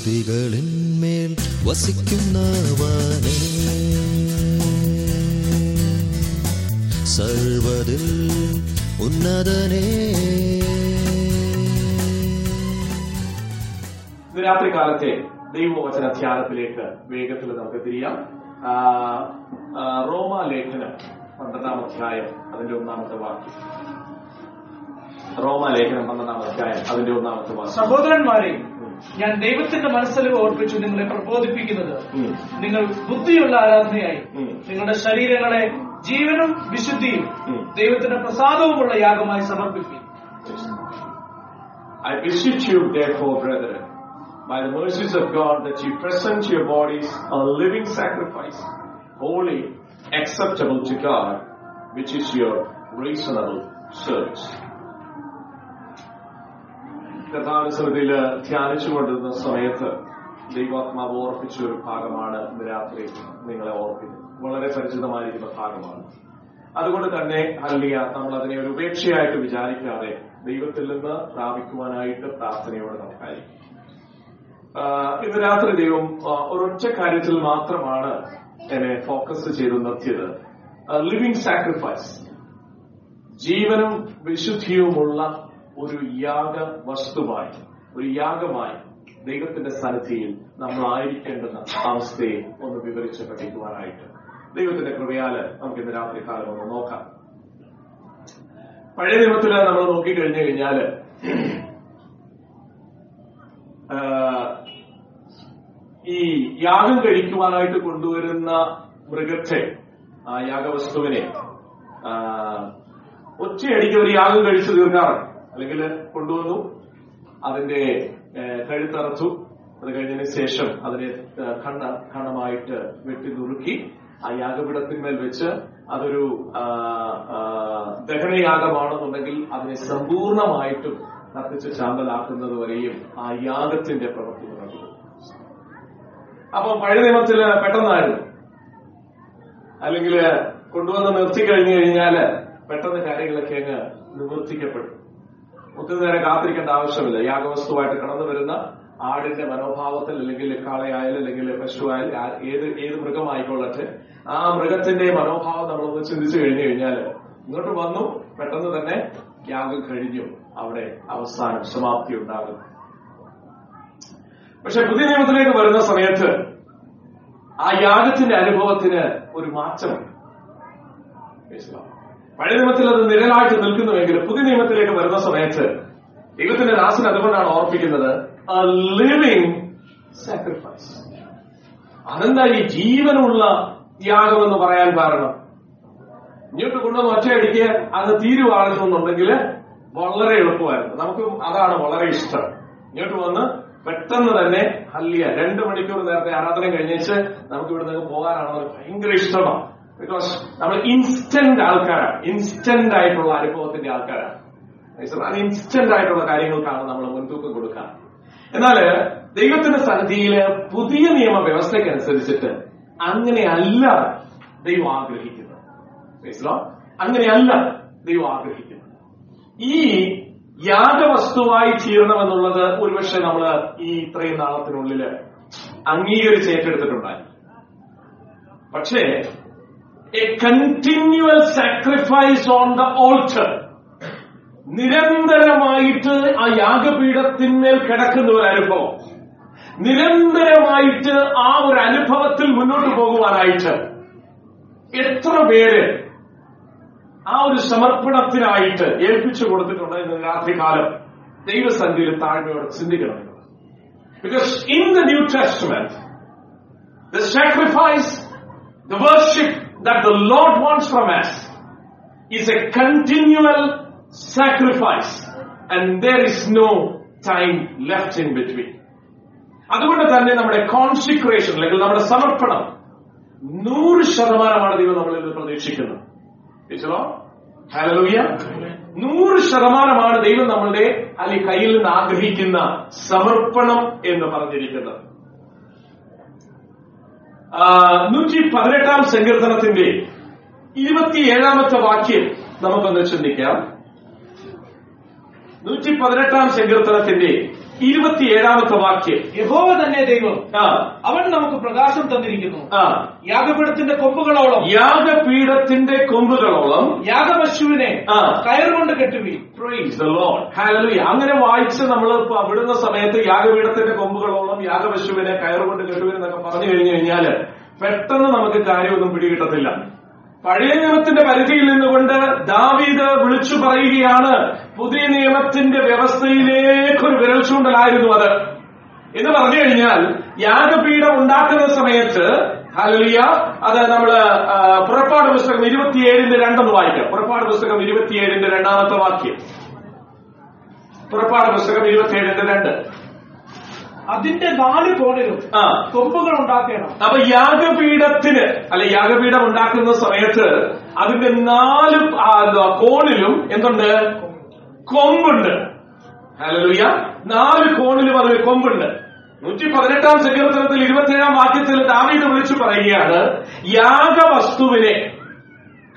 സ്തുതികളിന്മേൽ വസിക്കുന്നവനേ സർവതിൽ ഉന്നതനേ. രാത്രി കാലത്തെ ദൈവവചന ധ്യാനത്തിലേക്ക് വേഗത്തിൽ നമുക്ക് തിരിയാം. റോമ ലേഖനം പന്ത്രണ്ടാം അധ്യായം അതിന്റെ ഒന്നാമത്തെ വാക്യം. റോമ ലേഖനം പന്ത്രണ്ടാം അധ്യായം അതിന്റെ ഒന്നാമത്തെ വാക്യം. സഹോദരന്മാരെ ഞാൻ ദൈവത്തിന്റെ മനസ്സലിവ് ഓർപ്പിച്ചു നിങ്ങളെ പ്രബോധിപ്പിക്കുന്നത് ഉം. നിങ്ങൾ ബുദ്ധിയുള്ള ആരാധനയായി ഉം. നിങ്ങളുടെ ശരീരങ്ങളെ ജീവനും വിശുദ്ധിയും ഉം. ദൈവത്തിന്റെ പ്രസാദവുമുള്ള യാഗമായി സമർപ്പിക്കും I beseech you, therefore, brethren, by the mercies of God, that you present your bodies a living sacrifice, holy, acceptable to God, which is your reasonable service. കഥാനുസൃതിയിൽ ധ്യാനിച്ചുകൊണ്ടിരുന്ന സമയത്ത് ദൈവാത്മാവ് ഓർപ്പിച്ച ഒരു ഭാഗമാണ് ഇന്ന് രാത്രി നിങ്ങളെ ഓർപ്പിക്കുന്നത്. വളരെ പരിചിതമായിരിക്കുന്ന ഭാഗമാണ്. അതുകൊണ്ട് തന്നെ അല്ലിയ നമ്മൾ അതിനെ ഒരു ഉപേക്ഷയായിട്ട് വിചാരിക്കാതെ ദൈവത്തിൽ നിന്ന് പ്രാപിക്കുവാനായിട്ട് പ്രാർത്ഥനയോട് നമുക്കായിരിക്കും. ഇന്ന് രാത്രി ദൈവം ഒരൊറ്റ കാര്യത്തിൽ മാത്രമാണ് എന്നെ ഫോക്കസ് ചെയ്ത് നിർത്തിയത്. ലിവിംഗ് സാക്രിഫൈസ് ജീവനും വിശുദ്ധിയുമുള്ള ഒരു യാഗ വസ്തുവായി ഒരു യാഗമായി ദൈവത്തിന്റെ സന്നിധിയിൽ നമ്മൾ ആയിരിക്കേണ്ടുന്ന അവസ്ഥയെ ഒന്ന് വിവരിച്ച് പഠിക്കുവാനായിട്ട്. ദൈവത്തിന്റെ കൃപയാൽ നമുക്ക് ഇന്ന് രാത്രി കാലം ഒന്ന് നോക്കാം. പഴയ ദൈവത്തിൽ നമ്മൾ നോക്കിക്കഴിഞ്ഞു കഴിഞ്ഞാൽ ഈ യാഗം കഴിക്കുവാനായിട്ട് കൊണ്ടുവരുന്ന മൃഗത്തെ ആ യാഗവസ്തുവിനെ ആ, ഒറ്റയടിക്ക് ഒരു യാഗം കഴിച്ചു തീർക്കാറുണ്ട്. അല്ലെങ്കിൽ കൊണ്ടുവന്നു അതിന്റെ കഴുത്തറച്ചു അത് കഴിഞ്ഞതിന് ശേഷം അതിനെ കണ്ണ കണ്ണമായിട്ട് വെട്ടി നുറുക്കി ആ യാഗപീഠത്തിന്മേൽ വെച്ച് അതൊരു ദഹനയാഗമാണെന്നുണ്ടെങ്കിൽ അതിനെ സമ്പൂർണമായിട്ടും കത്തിച്ച് ചാമ്പലാക്കുന്നത് വരെയും ആ യാഗത്തിന്റെ പ്രവൃത്തി നടക്കുന്നു. അപ്പൊ പഴയ നിയമത്തിൽ പെട്ടെന്നായിരുന്നു. അല്ലെങ്കിൽ കൊണ്ടുവന്ന് നിർത്തി കഴിഞ്ഞു കഴിഞ്ഞാൽ പെട്ടെന്ന് കാര്യങ്ങളൊക്കെ അങ്ങ് നിവർത്തിക്കപ്പെടും. ഒത്തിരി നേരം കാത്തിരിക്കേണ്ട ആവശ്യമില്ല. യാഗവസ്തുവായിട്ട് കടന്നു വരുന്ന ആടിന്റെ മനോഭാവത്തിൽ അല്ലെങ്കിൽ കാളയായാലും അല്ലെങ്കിൽ പശുവായാലും ഏത് ഏത് മൃഗമായിക്കൊള്ളട്ടെ ആ മൃഗത്തിന്റെ മനോഭാവം നമ്മളൊന്ന് ചിന്തിച്ചു കഴിഞ്ഞു കഴിഞ്ഞാൽ ഇങ്ങോട്ട് വന്നു പെട്ടെന്ന് തന്നെ യാഗം കഴിഞ്ഞു. അവിടെ അവസാനം സമാപ്തി ഉണ്ടാകും. പക്ഷെ പുതിയ നിയമത്തിലേക്ക് വരുന്ന സമയത്ത് ആ യാഗത്തിന്റെ അനുഭവത്തിന് ഒരു മാറ്റമുണ്ട്. മനസ്സിലാവും. പഴയ നിയമത്തിൽ അത് നിഴലായിട്ട് നിൽക്കുന്നുവെങ്കിൽ പുതിയ നിയമത്തിലേക്ക് വരുന്ന സമയത്ത് ദൈവത്തിന്റെ ദാസൻ അതുകൊണ്ടാണ് ഓർപ്പിക്കുന്നത് ലിവിംഗ് സാക്രിഫൈസ് അതെന്താ ഈ ജീവനുള്ള ത്യാഗം എന്ന് പറയാൻ കാരണം? ഇങ്ങോട്ട് കൊണ്ടുവന്ന് ഒറ്റയടിക്ക് അത് തീരുവാണെന്നുണ്ടെങ്കിൽ വളരെ എളുപ്പമായിരുന്നു. നമുക്ക് അതാണ് വളരെ ഇഷ്ടം. ഇങ്ങോട്ട് വന്ന് പെട്ടെന്ന് തന്നെ ഹല്ലിയ രണ്ട് മണിക്കൂർ നേരത്തെ ആരാധന കഴിഞ്ഞേച്ച് നമുക്ക് ഇവിടെ നിന്ന് പോകാനാണെന്ന് ഭയങ്കര ഇഷ്ടമാണ്. ബിക്കോസ് നമ്മൾ ഇൻസ്റ്റന്റ് ആൾക്കാരാണ്. ഇൻസ്റ്റന്റ് ആയിട്ടുള്ള അനുഭവത്തിന്റെ ആൾക്കാരാണ്. ഇൻസ്റ്റന്റ് ആയിട്ടുള്ള കാര്യങ്ങൾക്കാണ് നമ്മൾ മുൻതൂക്കം കൊടുക്കുക. എന്നാൽ ദൈവത്തിന്റെ സന്നിധിയിൽ പുതിയ നിയമ വ്യവസ്ഥയ്ക്കനുസരിച്ചിട്ട് അങ്ങനെയല്ല ദൈവം ആഗ്രഹിക്കുന്നത് മനസ്സിലോ അങ്ങനെയല്ല ദൈവം ആഗ്രഹിക്കുന്നത് ഈ യാഗവസ്തുവായി തീരണമെന്നുള്ളത് ഒരുപക്ഷെ നമ്മൾ ഈ ഇത്രയും നാളത്തിനുള്ളിൽ അംഗീകരിച്ച് ഏറ്റെടുത്തിട്ടുണ്ടായി. പക്ഷേ a continual sacrifice on the altar നിരന്തരമായിട്ട് ആ യാഗപീഠത്തിന്മേൽ കിടക്കുന്ന ഒരു അനുഭവം. നിരന്തരമായിട്ട് ആ ഒരു അനുഭവത്തിൽ മുന്നോട്ട് പോകുവാനായിട്ട് എത്ര പേര് ആ ഒരു സമർപ്പണത്തിനായിട്ട് ഏൽപ്പിച്ചു കൊടുത്തിട്ടുണ്ട് ഇന്ന് രാത്രികാലം ദൈവസന്ധിയിൽ താഴ്മയോടെ ചിന്തിക്കണം. Because in the New Testament the sacrifice the worship that the Lord wants from us is a continual sacrifice and there is no time left in between. അതുകൊണ്ട് തന്നെ നമ്മുടെ കോൺസിക്രേഷൻ അല്ലെങ്കിൽ നമ്മുടെ സമർപ്പണം നൂറ് ശതമാനമാണ് ദൈവം നമ്മളിൽ നിന്ന് പ്രതീക്ഷിക്കുന്നത്. ഹലലൂയ നൂറ് ശതമാനമാണ് ദൈവം നമ്മളുടെ അല്ലെങ്കിൽ കയ്യിൽ നിന്ന് ആഗ്രഹിക്കുന്ന സമർപ്പണം എന്ന് പറഞ്ഞിരിക്കുന്നത്. നൂറ്റി പതിനെട്ടാം സങ്കീർത്തനത്തിന്റെ ഇരുപത്തിയേഴാമത്തെ വാക്യം നമുക്കൊന്ന് ചിന്തിക്കാം. നൂറ്റി പതിനെട്ടാം സങ്കീർത്തനത്തിന്റെ ഇരുപത്തിയേഴാമത്തെ വാക്യം. യഹോവ തന്നെ ദൈവം. അവൻ നമുക്ക് പ്രകാശം തന്നിരിക്കുന്നു. യാഗപീഠത്തിന്റെ കൊമ്പുകളോളം. യാഗപീഠത്തിന്റെ കൊമ്പുകളോളം. യാഗപശുവിനെ കയർ കൊണ്ട് കെട്ടുവി. അങ്ങനെ വായിച്ച് നമ്മൾ ഇപ്പൊ വിടുന്ന സമയത്ത് യാഗപീഠത്തിന്റെ കൊമ്പുകളോളം യാഗപശുവിനെ കയർ കൊണ്ട് കെട്ടുവിനെന്നൊക്കെ പറഞ്ഞു കഴിഞ്ഞു കഴിഞ്ഞാൽ പെട്ടെന്ന് നമുക്ക് കാര്യമൊന്നും പിടികിട്ടത്തില്ല. പഴയ നിയമത്തിന്റെ പരിധിയിൽ നിന്നുകൊണ്ട് ദാവീദ് വിളിച്ചു പറയുകയാണ് പുതിയ നിയമത്തിന്റെ വ്യവസ്ഥയിലേക്കൊരു വിരൽ ചൂണ്ടലായിരുന്നു അത്. എന്ന് പറഞ്ഞു കഴിഞ്ഞാൽ യാഗപീഠം ഉണ്ടാക്കുന്ന സമയത്ത് ഹലിയ അത് നമ്മൾ പുറപ്പാട് പുസ്തകം ഇരുപത്തിയേഴിന്റെ രണ്ടെന്ന് വായിക്കാം. പുറപ്പാട് പുസ്തകം ഇരുപത്തിയേഴിന്റെ രണ്ടാമത്തെ വാക്യം. പുറപ്പാട് പുസ്തകം ഇരുപത്തിയേഴിന്റെ രണ്ട്. അതിന്റെ നാല് കോണിലും കൊമ്പുകൾ ഉണ്ടാക്കണം. അപ്പൊ യാഗപീഠത്തിന് അല്ലെ യാഗപീഠം ഉണ്ടാക്കുന്ന സമയത്ത് അതിന്റെ നാല് കോണിലും എന്തുണ്ട്? കൊമ്പുണ്ട്. ഹല്ലേലൂയ. നാല് കോണിലും അതിന് കൊമ്പുണ്ട്. നൂറ്റി പതിനെട്ടാം സങ്കീർത്തനത്തിൽ ഇരുപത്തിയേഴാം വാക്യത്തിൽ ദാവീദ് വിളിച്ചു പറയുകയാണ് യാഗവസ്തുവിനെ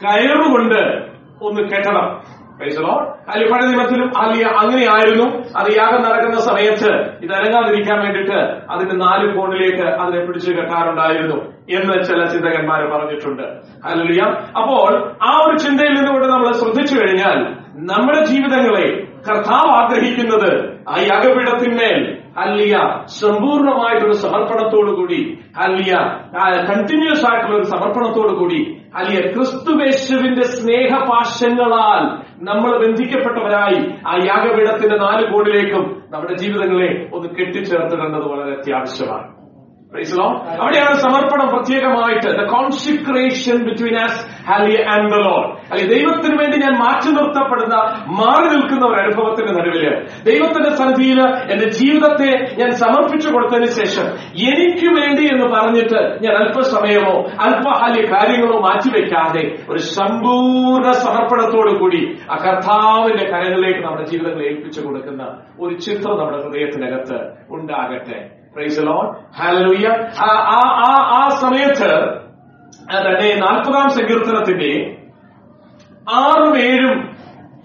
കയറുകൊണ്ട് ഒന്ന് കെട്ടണം. പഴയ നിയമത്തിലും അലിയ അങ്ങനെയായിരുന്നു. അത് യാഗം നടക്കുന്ന സമയത്ത് ഇത് അനങ്ങാതിരിക്കാൻ വേണ്ടിയിട്ട് അതിന്റെ നാല് കോണിലേക്ക് അതിനെ പിടിച്ചു കെട്ടാറുണ്ടായിരുന്നു എന്ന് ചില ചിന്തകന്മാർ പറഞ്ഞിട്ടുണ്ട്. അല്ലിയ അപ്പോൾ ആ ഒരു ചിന്തയിൽ നിന്നുകൊണ്ട് നമ്മൾ ശ്രദ്ധിച്ചു കഴിഞ്ഞാൽ നമ്മുടെ ജീവിതങ്ങളെ കർത്താവ് ആഗ്രഹിക്കുന്നത് ആ യാഗപീഠത്തിന്മേൽ അല്ലിയ സമ്പൂർണമായിട്ടൊരു സമർപ്പണത്തോടു കൂടി അല്ലിയ കണ്ടിന്യൂസ് ആയിട്ടുള്ള ഒരു സമർപ്പണത്തോടു കൂടി അല്ലിയ ക്രിസ്തുവേശുവിന്റെ സ്നേഹപാശങ്ങളാൽ നമ്മൾ ബന്ധിക്കപ്പെട്ടവരായി ആ യാഗപീഠത്തിന്റെ നാല് കോണിലേക്കും നമ്മുടെ ജീവിതങ്ങളെ ഒന്ന് കെട്ടിച്ചേർത്തിടേണ്ടത് വളരെ അത്യാവശ്യമാണ്. അവിടെയാണ് സമർപ്പണം പ്രത്യേകമായിട്ട്. The consecration between us holy and the Lord അല്ലെ ദൈവത്തിന് വേണ്ടി ഞാൻ മാറ്റി നിർത്തപ്പെടുന്ന മാറി നിൽക്കുന്ന ഒരു അനുഭവത്തിന്റെ നടുവിൽ ദൈവത്തിന്റെ സന്ധിയിൽ എന്റെ ജീവിതത്തെ ഞാൻ സമർപ്പിച്ചു കൊടുത്തതിന് ശേഷം എനിക്ക് വേണ്ടി എന്ന് പറഞ്ഞിട്ട് ഞാൻ അല്പസമയമോ അല്പഹാല്യ കാര്യങ്ങളോ മാറ്റിവെക്കാതെ ഒരു സമ്പൂർണ സമർപ്പണത്തോടു കൂടി ആ കർത്താവിന്റെ കരങ്ങളിലേക്ക് നമ്മുടെ ജീവിതങ്ങളെ ഏൽപ്പിച്ചു കൊടുക്കുന്ന ഒരു ചിത്രം നമ്മുടെ ഹൃദയത്തിനകത്ത് ഉണ്ടാകട്ടെ. പ്രൈസ് ഹാലലൂയ ആ സമയത്ത് തന്നെ നാൽപ്പതാം സങ്കീർത്തനത്തിന്റെ ആറും ഏഴും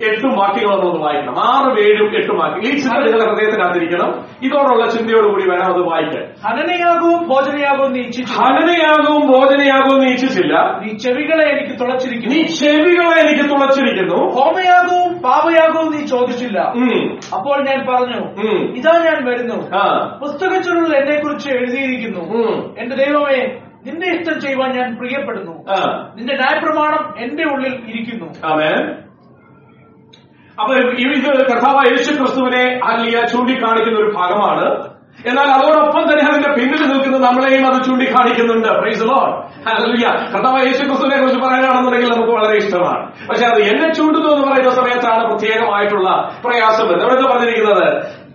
എട്ടും വാക്യങ്ങളൊന്നും ഒന്ന് വായിക്കണം. ആറും ഏഴും എട്ടും വാക്യം ഈ ചിന്ത നിങ്ങളുടെ ഹൃദയത്തിനകത്തിരിക്കണം. ഇതോടുള്ള ചിന്തയോടുകൂടി വേണം അത് വായിക്കാൻ. ഹനനയാകവും ഭോജനയാകവും നീ ഹനനയാകവും ഭോജനയാകവും നീ ഇച്ഛിച്ചില്ല. നീ ചെവികളെ എനിക്ക് തുളച്ചിരിക്കുന്നു. നീ ചെവികളെ എനിക്ക് തുളച്ചിരിക്കുന്നു. ഹോമയാകവും പാപയാകവും നീ ചോദിച്ചില്ല. അപ്പോൾ ഞാൻ പറഞ്ഞു ഇതാ ഞാൻ വരുന്നു. ആ, പുസ്തകച്ചുരുളിൽ എന്നെ കുറിച്ച് എഴുതിയിരിക്കുന്നു എന്റെ ദൈവമേ നിന്റെ ഇഷ്ടം ചെയ്യുവാൻ ഞാൻ പ്രിയപ്പെടുന്നു. നിന്റെ ന്യായപ്രമാണം എന്റെ ഉള്ളിൽ ഇരിക്കുന്നു. അപ്പൊ ഇത് കർത്താവ് യേശു ക്രിസ്തുവിനെ അല്ലിയ ചൂണ്ടിക്കാണിക്കുന്ന ഒരു ഭാഗമാണ്. എന്നാൽ അതോടൊപ്പം തന്നെ അതിന്റെ പിന്നിൽ നിൽക്കുന്ന നമ്മളെയും അത് ചൂണ്ടിക്കാണിക്കുന്നുണ്ട്. പ്രൈസ് ലോൺ അല്ലിയ കർത്താവ് യേശു ക്രിസ്തുവിനെ കുറിച്ച് പറയാനാണെന്നുണ്ടെങ്കിൽ നമുക്ക് വളരെ ഇഷ്ടമാണ്. പക്ഷെ അത് എന്നെ ചൂണ്ടുന്നു എന്ന് പറയുന്ന സമയത്താണ് പ്രത്യേകമായിട്ടുള്ള പ്രയാസം എന്താ പറഞ്ഞിരിക്കുന്നത്?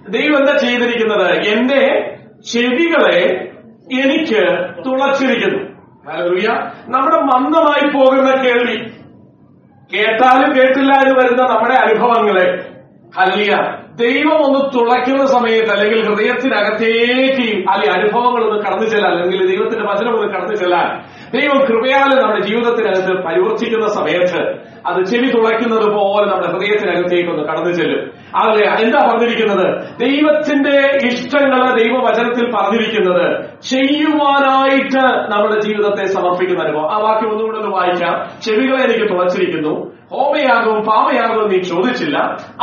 ദൈവം എന്താ ചെയ്തിരിക്കുന്നത്? എന്റെ ചെവികളെ എനിക്ക് തുളച്ചിരിക്കുന്നു. നമ്മുടെ മന്ദമായി പോകുന്ന കേൾവി കേട്ടാലും കേട്ടില്ല എന്ന് വരുന്ന നമ്മുടെ അനുഭവങ്ങളെ. അല്ല ദൈവം ഒന്ന് തുളയ്ക്കുന്ന സമയത്ത് അല്ലെങ്കിൽ ഹൃദയത്തിനകത്തേക്ക് അല്ലെ അനുഭവങ്ങൾ ഒന്ന് കടന്നു ചെല്ലാൻ അല്ലെങ്കിൽ ദൈവത്തിന്റെ വചനം ഒന്ന് കടന്നു ചെല്ലാൻ ദൈവം കൃപയാൽ നമ്മുടെ ജീവിതത്തിനകത്ത് പരിവർത്തിക്കുന്ന സമയത്ത് അത് ചെവി തുളയ്ക്കുന്നത് പോലെ നമ്മുടെ ഹൃദയത്തിനകത്തേക്ക് ഒന്ന് കടന്നു ചെല്ലും. അതല്ലേ എന്താ പറഞ്ഞിരിക്കുന്നത്? ദൈവത്തിന്റെ ഇഷ്ടങ്ങൾ ദൈവവചനത്തിൽ പറഞ്ഞിരിക്കുന്നത് ചെയ്യുവാനായിട്ട് നമ്മുടെ ജീവിതത്തെ സമർപ്പിക്കുന്ന അനുഭവം. ആ വാക്യം ഒന്നുകൂടെ ഒന്ന് വായിക്കാം. ചെവികളെ എനിക്ക് തുളച്ചിരിക്കുന്നു. ഹോമയാകവും പാമയാകവും നീ ചോദിച്ചില്ല.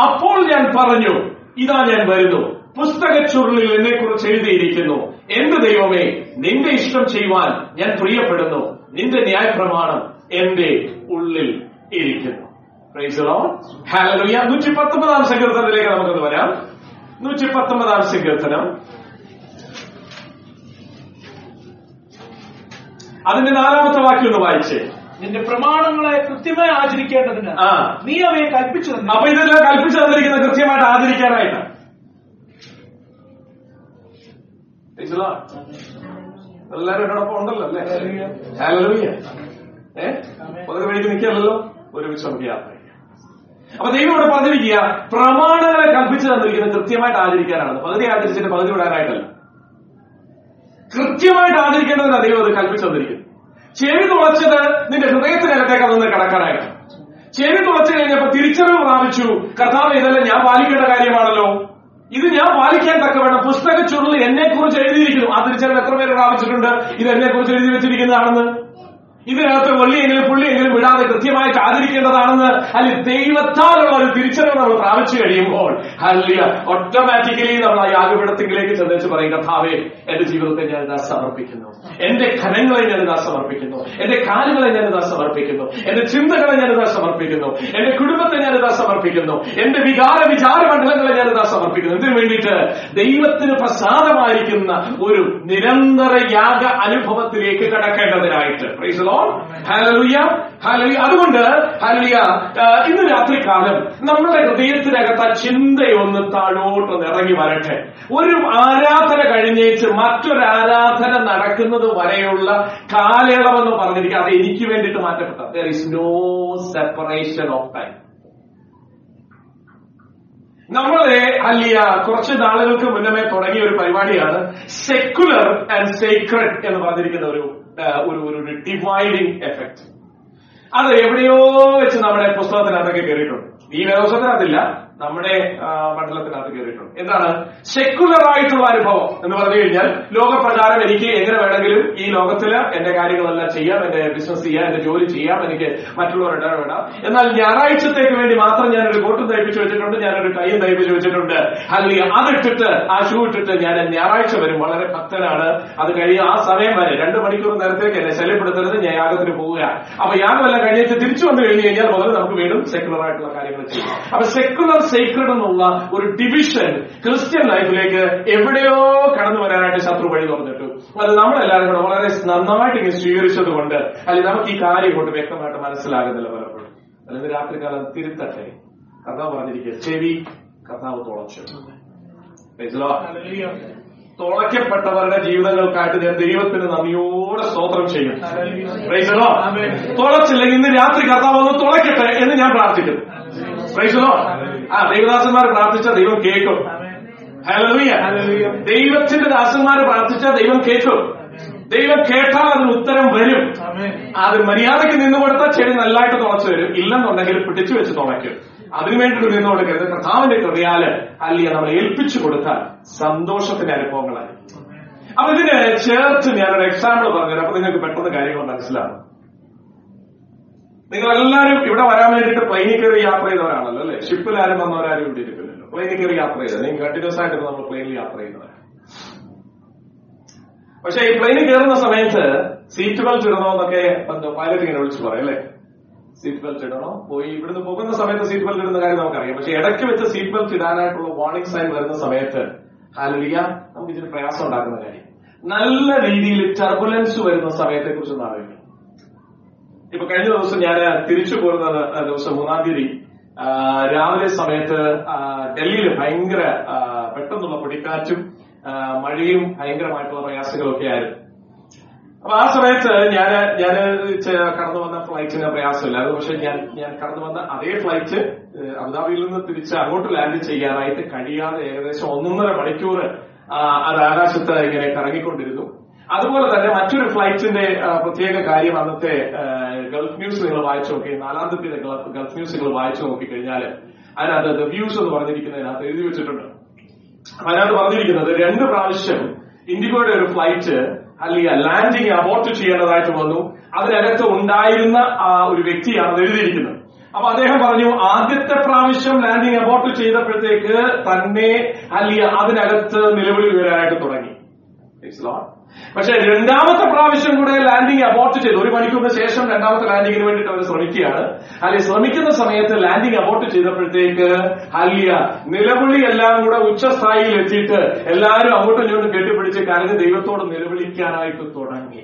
അപ്പോൾ ഞാൻ പറഞ്ഞു ഇതാ ഞാൻ വരുന്നു. പുസ്തക ചുരുളിൽ എന്നെ കുറിച്ച് എഴുതിയിരിക്കുന്നു. എന്റെ ദൈവമേ നിന്റെ ഇഷ്ടം ചെയ്യുവാൻ ഞാൻ പ്രിയപ്പെടുന്നു. നിന്റെ ന്യായപ്രമാണം എന്റെ ഉള്ളിൽ ഇരിക്കുന്നു. നൂറ്റി പത്തൊമ്പതാം സങ്കീർത്തനത്തിലേക്ക് നമുക്കൊന്ന് വരാം. നൂറ്റി പത്തൊമ്പതാം സങ്കീർത്തനം. അതിന്റെ നാലാമത്തെ വാക്യം ഒന്ന് വായിച്ചേ. നിന്റെ പ്രമാണങ്ങളെ കൃത്യമായി ആചരിക്കേണ്ടതിന് നീ അവയെ കൽപ്പിച്ചു തന്നെ അപ്പൊ ഇതെല്ലാം കൽപ്പിച്ചു തന്നിരിക്കുന്നത് കൃത്യമായിട്ട് ആചരിക്കാനായിട്ടാണ് എല്ലാരും എന്നോടൊപ്പം ഉണ്ടല്ലോ അല്ലേ? ഹല്ലേലൂയ. ഏ? പകുതി വഴിക്ക് നിൽക്കാമല്ലോ ഒരുമിച്ച് നമുക്ക് യാത്ര. അപ്പൊ ദൈവം ഇവിടെ പറഞ്ഞിരിക്കുക പ്രമാണങ്ങളെ കൽപ്പിച്ചു തന്നിരിക്കുന്നത് കൃത്യമായിട്ട് ആചരിക്കാനാണ്. പകുതി ആചരിച്ചിട്ട് പകുതി വിടാനായിട്ടല്ല. കൃത്യമായിട്ട് ആചരിക്കേണ്ടതിന് ദൈവം അത് കൽപ്പിച്ചു തന്നിരിക്കുന്നു. ചെവി തുളച്ചത് നിന്റെ ഹൃദയത്തിനകത്തേക്ക് അതൊന്ന് കടക്കാനായിട്ട് ചെവി തുളച്ചു കഴിഞ്ഞപ്പോ തിരിച്ചറിവ് പ്രാപിച്ചു കർത്താവ് ഇതെല്ലാം ഞാൻ പാലിക്കേണ്ട കാര്യമാണല്ലോ. ഇത് ഞാൻ പാലിക്കാൻ തക്കവേണം പുസ്തക ചുരുളിൽ എന്നെ കുറിച്ച് എഴുതിയിരിക്കുന്നു. ആ തിരിച്ചറിവ് എത്ര പേര് പ്രാപിച്ചിട്ടുണ്ട്? ഇത് എന്നെ കുറിച്ച് എഴുതി വെച്ചിരിക്കുന്നതാണെന്ന്. ഇതിനകത്ത് വള്ളിയെങ്കിലും പുള്ളിയെങ്കിലും വിടാതെ കൃത്യമായിട്ട് ആദരിക്കേണ്ടതാണെന്ന് അല്ലെങ്കിൽ ദൈവത്താലുള്ള ഒരു തിരിച്ചറിവ് നമ്മൾ പ്രാപിച്ചു കഴിയുമ്പോൾ അല്ല ഓട്ടോമാറ്റിക്കലി നമ്മൾ ആ യാഗപീഠത്തിലേക്ക് ചെന്നേച്ച് പറയും കഥാവേ എന്റെ ജീവിതത്തെ ഞാൻ ഇതാ സമർപ്പിക്കുന്നു. എന്റെ ഖനങ്ങളെ ഞാൻ ഇതാ സമർപ്പിക്കുന്നു. എന്റെ കാലുകളെ ഞാൻ ഇതാ സമർപ്പിക്കുന്നു. എന്റെ ചിന്തകളെ ഞാൻ ഇതാ സമർപ്പിക്കുന്നു. എന്റെ കുടുംബത്തെ ഞാൻ ഇതാ സമർപ്പിക്കുന്നു. എന്റെ വികാര വിചാര മണ്ഡലങ്ങളെ ഞാൻ ഇതാ സമർപ്പിക്കുന്നു. ഇതിനു വേണ്ടിയിട്ട് ദൈവത്തിന് പ്രസാദമായിരിക്കുന്ന ഒരു നിരന്തര യാഗ അനുഭവത്തിലേക്ക് കടക്കേണ്ടതിനായിട്ട് Praise Hallelujah. Hallelujah. അതുകൊണ്ട് Hallelujah. ഇന്ന് രാത്രി കാലം നമ്മുടെ ഹൃദയത്തിനകത്ത് ആ ചിന്തയൊന്ന് താഴോട്ടൊന്ന് ഇറങ്ങി വരട്ടെ ഒരു ആരാധന കഴിഞ്ഞേച്ച് മറ്റൊരു ആരാധന നടക്കുന്നത് വരെയുള്ള കാലയളവെന്ന് പറഞ്ഞിരിക്കുക അത് എനിക്ക് വേണ്ടിയിട്ട് മാറ്റപ്പെട്ട there is no separation of time നമ്മളെ അല്ലിയ കുറച്ച് നാളുകൾക്ക് മുന്നമേ തുടങ്ങിയ ഒരു പരിപാടിയാണ് സെക്കുലർ ആൻഡ് സേക്രഡ് എന്ന് പറഞ്ഞിരിക്കുന്ന ഒരു ഒരു ഒരു ഡിവൈഡിങ് എഫക്ട് അത് എവിടെയോ വെച്ച് നമ്മുടെ പുസ്തകത്തിനകത്തൊക്കെ കയറിയിട്ടുണ്ട് ഈ വ്യവസ്ഥത്തിനകത്തില്ല നമ്മുടെ മണ്ഡലത്തിനകത്ത് കയറിയിട്ടുണ്ട്. എന്താണ്? സെക്കുലർ ആയിട്ടുള്ള അനുഭവം എന്ന് പറഞ്ഞു കഴിഞ്ഞാൽ ലോകപ്രകാരം എനിക്ക് എങ്ങനെ വേണമെങ്കിലും ഈ ലോകത്തിൽ എന്റെ കാര്യങ്ങളെല്ലാം ചെയ്യാം എന്റെ ബിസിനസ് ചെയ്യാം എന്റെ ജോലി ചെയ്യാം എനിക്ക് മറ്റുള്ളവരുടെ ഇടപെടാം. എന്നാൽ ഞായറാഴ്ചത്തേക്ക് വേണ്ടി മാത്രം ഞാൻ ഒരു കോട്ടും തയ്പ്പിച്ച് വെച്ചിട്ടുണ്ട് ഞാനൊരു ടൈം തയ്പ്പിച്ച് വെച്ചിട്ടുണ്ട്. അല്ലെങ്കിൽ അതിട്ടിട്ട് ആ ഷൂ ഇട്ടിട്ട് ഞാൻ ഞായറാഴ്ച വരും. വളരെ ഭക്തനാണ്. അത് കഴിയും ആ സമയം വരെ രണ്ട് മണിക്കൂർ നേരത്തേക്ക് എന്നെ ശല്യപ്പെടുത്തരുത് ഞാൻ യാഗത്തിന് പോവുക അപ്പൊ യാഗമെല്ലാം കഴിഞ്ഞിട്ട് തിരിച്ചു വന്നു കഴിഞ്ഞു കഴിഞ്ഞാൽ മുതൽ നമുക്ക് വീണ്ടും സെക്കുലർ ആയിട്ടുള്ള കാര്യങ്ങൾ ചെയ്യാം. അപ്പൊ സെക്കുലർ സേക്രഡ് എന്നുള്ള ഒരു ഡിവിഷൻ ക്രിസ്ത്യൻ ലൈഫിലേക്ക് എവിടെയോ കടന്നു വരാനായിട്ട് ശത്രു വഴി തുറന്നിട്ടു. അത് നമ്മളെല്ലാവരും കൂടെ വളരെ നന്നായിട്ട് ഇങ്ങനെ സ്വീകരിച്ചത് കൊണ്ട് അല്ലെങ്കിൽ നമുക്ക് ഈ കാര്യം കൊണ്ട് വ്യക്തമായിട്ട് മനസ്സിലാകുന്നില്ല പലപ്പോഴും. അല്ലെങ്കിൽ രാത്രികാലം തിരുത്തട്ടെ. കഥ പറഞ്ഞിരിക്കുക ചെവി കർത്താവ് തുളച്ചു. തുളയ്ക്കപ്പെട്ടവരുടെ ജീവിതങ്ങൾക്കായിട്ട് ഞാൻ ദൈവത്തിന് നന്ദിയോടെ സ്തോത്രം ചെയ്യും. തുളച്ചില്ലെങ്കിൽ ഇന്ന് രാത്രി കർത്താവ് ഒന്ന് തുളയ്ക്കട്ടെ എന്ന് ഞാൻ പ്രാർത്ഥിക്കുന്നു. ആ ദൈവദാസന്മാർ പ്രാർത്ഥിച്ച ദൈവം കേൾക്കും. ഹലോ. ദൈവത്തിന്റെ ദാസന്മാർ പ്രാർത്ഥിച്ച ദൈവം കേൾക്കും. ദൈവം കേട്ടാൽ അതിന് ഉത്തരം വരും. അത് മര്യാദയ്ക്ക് നിന്ന് കൊടുത്താൽ ചെടി നല്ലതായിട്ട് തുളച്ചു വരും. ഇല്ലെന്നുണ്ടെങ്കിൽ പിടിച്ചു വെച്ച് തുളയ്ക്കും. അതിനു വേണ്ടിയിട്ട് നിന്ന് കൊടുക്കരുത് കർത്താവിന്റെ കൃപയാൽ അല്ലെങ്കിൽ നമ്മൾ ഏൽപ്പിച്ചു കൊടുത്താൽ സന്തോഷത്തിന്റെ അനുഭവങ്ങളായി അപ്പൊ ഇതിന് ചേർത്ത് ഞാനൊരു എക്സാമ്പിൾ പറഞ്ഞു അപ്പൊ നിങ്ങൾക്ക് പെട്ടെന്ന് കാര്യങ്ങൾ മനസ്സിലാവും നിങ്ങൾ എല്ലാവരും ഇവിടെ വരാൻ വേണ്ടിയിട്ട് പ്ലെയിനിൽ കയറി യാത്ര ചെയ്തവരാണല്ലോ അല്ലെ? ഷിപ്പിൽ ആരും വന്നവരാരും ഇവിടെ ഇരിക്കുന്നില്ല പ്ലെയിനിൽ കയറി യാത്ര ചെയ്തത് നിങ്ങൾ കണ്ടിന്യൂസ് ആയിട്ട് നമ്മൾ പ്ലെയിനിൽ യാത്ര ചെയ്യുന്നവരാണ് പക്ഷെ ഈ പ്ലെയിനിൽ കയറുന്ന സമയത്ത് സീറ്റുകൾ ഇടണോ എന്നൊക്കെ പൈലറ്റ് ഇങ്ങനെ വിളിച്ചു പറയും അല്ലെ? സീറ്റ് ബെൽറ്റ് ഇടണോ? പോയി ഇവിടുന്ന് പോകുന്ന സമയത്ത് സീറ്റ് ബെൽറ്റ് ഇടുന്ന കാര്യം നമുക്കറിയാം. പക്ഷെ ഇടയ്ക്ക് വെച്ച് സീറ്റ് ബെൽറ്റ് ഇടാനായിട്ടുള്ള വാർണിംഗ് സൈൻ വരുന്ന സമയത്ത് ഹാലിയ നമുക്ക് ഇതിന് പ്രയാസം ഉണ്ടാക്കുന്ന കാര്യം. നല്ല രീതിയിൽ ടർബുലൻസ് വരുന്ന സമയത്തെ കുറിച്ച് ഒന്ന് ഇപ്പൊ കഴിഞ്ഞ ദിവസം ഞാൻ തിരിച്ചു പോരുന്ന ദിവസം മൂന്നാം തീയതി. രാവിലെ സമയത്ത് ഡൽഹിയിൽ ഭയങ്കര പെട്ടെന്നുള്ള പൊടിക്കാറ്റും മഴയും ഭയങ്കരമായിട്ടുള്ള പ്രയാസങ്ങളൊക്കെ ആയിരുന്നു. അപ്പൊ ആ സമയത്ത് ഞാൻ ഞാൻ കടന്നു വന്ന ഫ്ലൈറ്റിന് പ്രയാസമില്ലായിരുന്നു പക്ഷെ ഞാൻ ഞാൻ കടന്നു വന്ന അതേ ഫ്ലൈറ്റ് അബുദാബിയിൽ നിന്ന് തിരിച്ച് അങ്ങോട്ട് ലാൻഡ് ചെയ്യാനായിട്ട് കഴിയാതെ ഏകദേശം ഒന്നൊന്നര മണിക്കൂർ അത് ആകാശത്ത് ഇങ്ങനെ കറങ്ങിക്കൊണ്ടിരുന്നു. അതുപോലെ തന്നെ മറ്റൊരു ഫ്ലൈറ്റിന്റെ പ്രത്യേക കാര്യം അന്നത്തെ ഗൾഫ് ന്യൂസ് നിങ്ങൾ വായിച്ചു നോക്കി നാലാം തീയതി ഗൾഫ് ന്യൂസ് നിങ്ങൾ വായിച്ചു നോക്കിക്കഴിഞ്ഞാൽ അതിനകത്ത് ദ വ്യൂസ് എന്ന് പറഞ്ഞിരിക്കുന്നതിനകത്ത് എഴുതി വെച്ചിട്ടുണ്ട്. അതിനകത്ത് പറഞ്ഞിരിക്കുന്നത് രണ്ട് പ്രാവശ്യം ഇൻഡിഗോയുടെ ഒരു ഫ്ലൈറ്റ് അല്ലെങ്കിൽ ലാൻഡിംഗ് അബോർട്ട് ചെയ്യേണ്ടതായിട്ട് വന്നു. അതിനകത്ത് ഉണ്ടായിരുന്ന ആ ഒരു വ്യക്തിയാണ് എഴുതിയിരിക്കുന്നത്. അപ്പൊ അദ്ദേഹം പറഞ്ഞു ആദ്യത്തെ പ്രാവശ്യം ലാൻഡിംഗ് അബോർട്ട് ചെയ്തപ്പോഴത്തേക്ക് തന്നെ അല്ലെങ്കിൽ അതിനകത്ത് നിലവിളി വരാനായിട്ട് തുടങ്ങി. പക്ഷെ രണ്ടാമത്തെ പ്രാവശ്യം കൂടെ ലാൻഡിംഗ് അബോർട്ട് ചെയ്തു. ഒരു മണിക്കൂറിന് ശേഷം രണ്ടാമത്തെ ലാൻഡിങ്ങിന് വേണ്ടിയിട്ട് അവർ ശ്രമിക്കുകയാണ്. അല്ലെങ്കിൽ ശ്രമിക്കുന്ന സമയത്ത് ലാൻഡിംഗ് അബോർട്ട് ചെയ്തപ്പോഴത്തേക്ക് അല്ലിയ നിലവിളി എല്ലാം കൂടെ ഉച്ചസ്ഥായിയിൽ എത്തിയിട്ട് എല്ലാവരും അങ്ങോട്ടും ഇങ്ങോട്ടും കെട്ടിപ്പിടിച്ച് കരഞ്ഞ് ദൈവത്തോട് നിലവിളിക്കാനായിട്ട് തുടങ്ങി.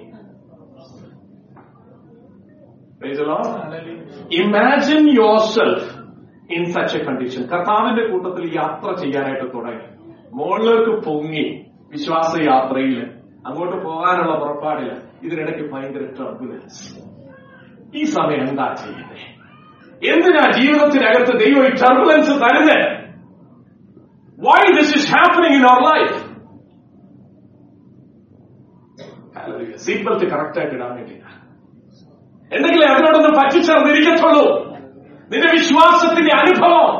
Imagine yourself in such a condition കർത്താവിന്റെ കൂട്ടത്തിൽ യാത്ര ചെയ്യാനായിട്ട് തുടങ്ങി. മുകളിലേക്ക് പൊങ്ങി. വിശ്വാസ യാത്രയിൽ അങ്ങോട്ട് പോകാനുള്ള പുറപ്പാടിൽ ഇതിനിടയ്ക്ക് ഭയങ്കര ടർബുലൻസ് ഈ സമയം എന്താ ചെയ്യുന്നത് എന്തിനാ ജീവിതത്തിനകത്ത് ദൈവം ഈ ടർബുലൻസ് തരുന്നത് why this is happening in our life seat belt correct ആയിട്ട് ഇടാൻ വേണ്ടിയിട്ടാണ് എന്തെങ്കിലും അതിനോടൊന്ന് പറ്റിച്ചേർന്നിരിക്കത്തുള്ളൂ നിന്റെ വിശ്വാസത്തിന്റെ അനുഭവം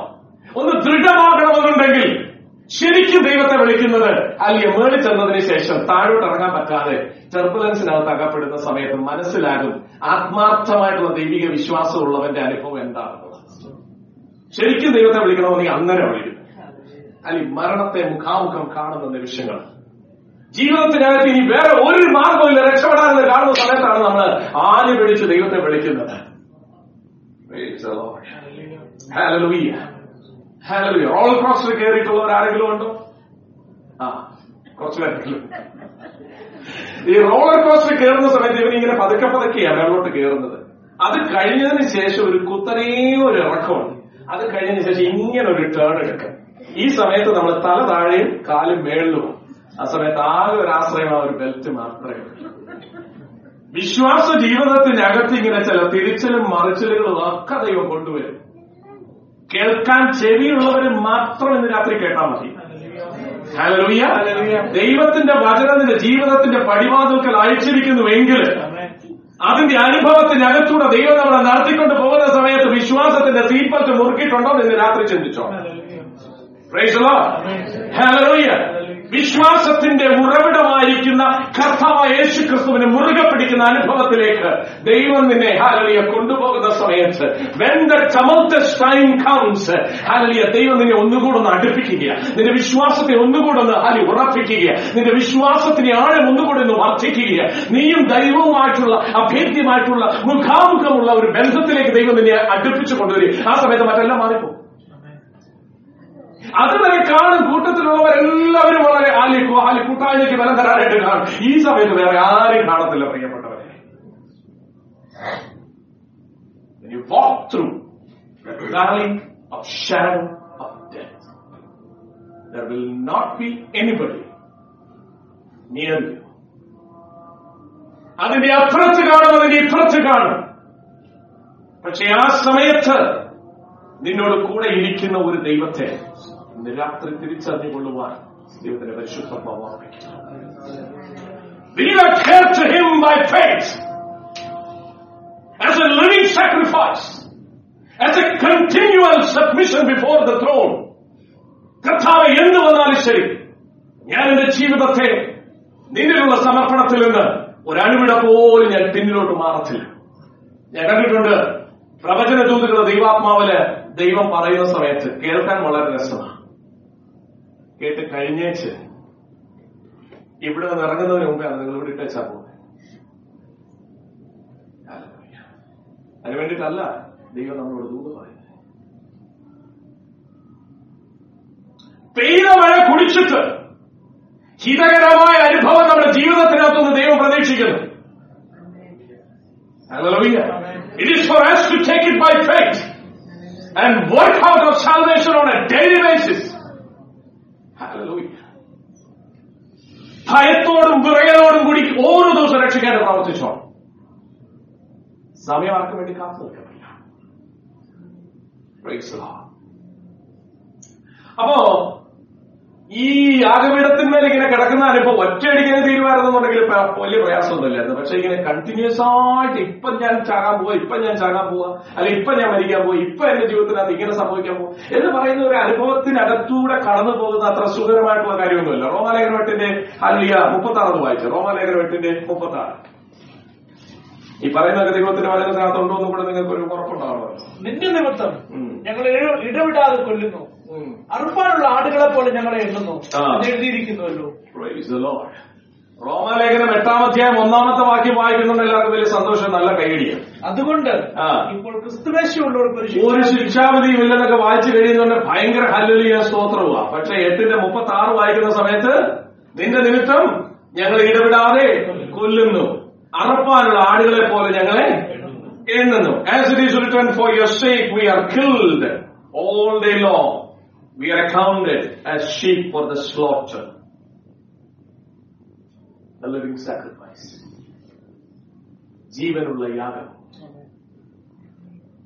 ഒന്ന് ദൃഢമാകണമെന്നുണ്ടെങ്കിൽ ശരിക്കും ദൈവത്തെ വിളിക്കുന്നത് അല്ലെ മേളിൽ ചെന്നതിന് ശേഷം താഴോട്ട് ഇറങ്ങാൻ പറ്റാതെ ടെർബുലൻസിനകത്ത് അകപ്പെടുന്ന സമയത്ത് മനസ്സിലാകും ആത്മാർത്ഥമായിട്ടുള്ള ദൈവിക വിശ്വാസമുള്ളവന്റെ അനുഭവം എന്താണെന്നുള്ളത്. ശരിക്കും ദൈവത്തെ വിളിക്കണമെങ്കിൽ അങ്ങനെ വിളിക്കും. അല്ലെ മരണത്തെ മുഖാമുഖം കാണുന്ന നിമിഷങ്ങൾ. ജീവിതത്തിനകത്ത് ഇനി വേറെ ഒരു മാർഗമില്ല രക്ഷപ്പെടാനെന്ന് കാണുന്ന സമയത്താണ് നമ്മൾ ആലി പിടിച്ച് ദൈവത്തെ വിളിക്കുന്നത്. Hallelujah. റോൾ ക്രോസിൽ കയറിയിട്ടുള്ളവർ ആരെങ്കിലും ഉണ്ടോ ആ കുറച്ചു പേരെങ്കിലും ഈ റോളർ കോസ്റ്റർ കയറുന്ന സമയത്ത് ഇവൻ ഇങ്ങനെ പതുക്കെ പതുക്കെയാണ് മേലോട്ട് കയറുന്നത് അത് കഴിഞ്ഞതിന് ശേഷം ഒരു കുത്തനേ ഒരു ഇറക്കമുണ്ട്. അത് കഴിഞ്ഞതിന് ശേഷം ഇങ്ങനെ ഒരു ടേൺ എടുക്കും. ഈ സമയത്ത് നമ്മൾ തല താഴെയും കാലും മേളിലും ആ സമയത്ത് ആകെ ഒരു ആശ്രയം ആ ഒരു ബെൽറ്റ് മാത്രമേ വിശ്വാസ ജീവിതത്തിനകത്ത് ഇങ്ങനെ ചില തിരിച്ചലും മറിച്ചിലുകളും ഒക്കെ ദൈവം കൊണ്ടുവരും. കേൾക്കാൻ ചെവിയുള്ളവർ മാത്രം ഇന്ന് രാത്രി കേട്ടാൽ മതി. ദൈവത്തിന്റെ വചനം നിന്റെ ജീവിതത്തിന്റെ പടിവാതിൽക്കൽ അയച്ചിരിക്കുന്നുവെങ്കിൽ അതിന്റെ അനുഭവത്തിനകത്തൂടെ ദൈവം നമ്മളെ നടത്തിക്കൊണ്ട് പോകുന്ന സമയത്ത് വിശ്വാസത്തിന്റെ സീപ്പത്ത് മുറുക്കിയിട്ടുണ്ടോ എന്ന് രാത്രി ചിന്തിച്ചോ. Hallelujah. വിശ്വാസത്തിന്റെ ഉറവിടമായിരിക്കുന്ന കർത്താവ് യേശു ക്രിസ്തുവിനെ മുറുകെ പിടിക്കുന്ന അനുഭവത്തിലേക്ക് ദൈവം നിന്നെ ഹാലലിയ കൊണ്ടുപോകുന്ന സമയത്ത് when the tumultuous time comes ഹാലലിയ ദൈവം നിന്നെ ഒന്നുകൂടെ ഒന്ന് അടുപ്പിക്കുക നിന്റെ വിശ്വാസത്തെ ഒന്നുകൂടെ ഒന്ന് ഹാലി ഉറപ്പിക്കുക നിന്റെ വിശ്വാസത്തിന് ആഴം ഒന്നുകൂടെ ഒന്ന് വർദ്ധിക്കുക നീയും ദൈവവുമായിട്ടുള്ള അഭേദ്യമായിട്ടുള്ള മുഖാമുഖമുള്ള ഒരു ബന്ധത്തിലേക്ക് ദൈവം നിന്നെ അടുപ്പിച്ചു കൊണ്ടുവരും ആ സമയത്ത് മറ്റെല്ലാം മാറിപ്പോകും. അതുവരെ കാണും കൂട്ടത്തിലുള്ളവരെല്ലാവരും വളരെ ആലി ആലി കൂട്ടായ്മയ്ക്ക് ബലം തരാനായിട്ട് കാണും. ഈ സമയത്ത് വേറെ ആരും കാണത്തില്ല പ്രിയപ്പെട്ടവരെ. Walk through. അതിന്റെ അപ്പുറത്ത് കാണും അതിന്റെ ഇപ്പുറത്ത് കാണും. പക്ഷെ ആ സമയത്ത് നിന്നോട് കൂടെ ഇരിക്കുന്ന ഒരു ദൈവത്തെ രാത്രി തിരിച്ചറിഞ്ഞുകൊള്ളുവാൻ ദൈവത്തിന്റെ adhere to him as a living sacrifice, as a continual submission before the throne. വന്നാലും ശരി. ഞാൻ എന്റെ ജീവിതത്തെ നിന്നിലുള്ള സമർപ്പണത്തിൽ നിന്ന് പോലും ഞാൻ പിന്നിലോട്ട് മാറത്തില്ല. ഞാൻ കണ്ടിട്ടുണ്ട് പ്രവചന ദൈവാത്മാവിൽ ദൈവം പറയുന്ന സമയത്ത് കേൾക്കാൻ വളരെ രസമാണ്. കേട്ട് കഴിഞ്ഞേച്ച് ഇവിടെ നിന്ന് ഇറങ്ങുന്നതിന് മുമ്പാണ് നിങ്ങൾ ഇവിടെ ഇട്ടേച്ചാ പോകുന്നത് അതിനു വേണ്ടിയിട്ടല്ല ദൈവം നമ്മളോട് ദൂത് പറയുന്നത്. പെയ്ത മഴ കുടിച്ചിട്ട് ഹിതകരമായ അനുഭവം നമ്മുടെ ജീവിതത്തിനകത്തുനിന്ന് ദൈവം പ്രതീക്ഷിക്കുന്നു. It is for us to take it by faith and work out our salvation on a daily basis. ഭയത്തോടും വിറയലോടും കൂടി ഓരോ ദിവസം രക്ഷിക്കാൻ പ്രവർത്തിച്ചോ സമയം ആർക്കും വേണ്ടി കാത്തു നിൽക്കുന്നില്ല അപ്പോ ഈ യാഗപീഠത്തിന്മേൽ ഇങ്ങനെ കിടക്കുന്ന അനുഭവം ഒറ്റയടിക്കാൻ തീരുമാനമെന്നുണ്ടെങ്കിൽ വലിയ പ്രയാസമൊന്നുമില്ലായിരുന്നു. പക്ഷെ ഇങ്ങനെ കണ്ടിന്യൂസ് ആയിട്ട് ഇപ്പൊ ഞാൻ ചാകാൻ പോവാ ഇപ്പൊ ഞാൻ ചാകാൻ പോവാ അല്ലെ ഇപ്പൊ ഞാൻ മരിക്കാൻ പോവാ ഇപ്പൊ എന്റെ ജീവിതത്തിനകത്ത് ഇങ്ങനെ സംഭവിക്കാൻ പോവാ എന്ന് പറയുന്ന ഒരു അനുഭവത്തിനകത്തൂടെ കടന്നു പോകുന്ന അത്ര സുഖകരമായിട്ടുള്ള കാര്യമൊന്നുമില്ല. റോമാലേഖന വെട്ടിന്റെ അല്ലിയ മുപ്പത്തി ആറ് വായിച്ചു? റോമാലേഖന വെട്ടിന്റെ മുപ്പത്തി ആറ് ഈ പറയുന്ന ദൈവത്തിന്റെ വളരെ ഉണ്ടോ എന്നും കൂടെ നിങ്ങൾക്ക് ഒരു ഉറപ്പുണ്ടാവണമല്ലോ. നിന്റെ നിമിത്തം ഞങ്ങൾ ഇട- ഇടവിടാതെ കൊല്ലുന്നു. അറുപ്പാനുള്ള ആടുകളെ പോലെ ഞങ്ങളെ എണ്ണുന്നു. എഴുതിയിരിക്കുന്നുവല്ലോ. റോമാലേഖനം എട്ടാം അധ്യായം ഒന്നാമത്തെ വാക്യം വായിക്കുന്നുണ്ട്. എല്ലാവർക്കും വലിയ സന്തോഷം. നല്ല കൈയടിയാണ് അതുകൊണ്ട്. ഇപ്പോൾ ക്രിസ്തുവേശമുള്ളവർക്ക് ഒരു ഒരു ശിക്ഷ. ശിക്ഷാവിധിയും ഇല്ലെന്നൊക്കെ വായിച്ചു കഴിയുന്നുണ്ട് ഭയങ്കര ഹല്ലുലിയ സ്തോത്രവുക പക്ഷെ എട്ടിന്റെ മുപ്പത്തി ആറ് വായിക്കുന്ന സമയത്ത് നിന്റെ നിമിത്തം ഞങ്ങൾ ഇടപെടാതെ കൊല്ലുന്നു. അറപ്പാനുള്ള ആടുകളെ പോലെ ഞങ്ങളെ എണ്ണുന്നു. As it is written for your sake we are killed all day long we are accounted as sheep for the slaughter. a living sacrifice. ജീവനുള്ള യാഗം.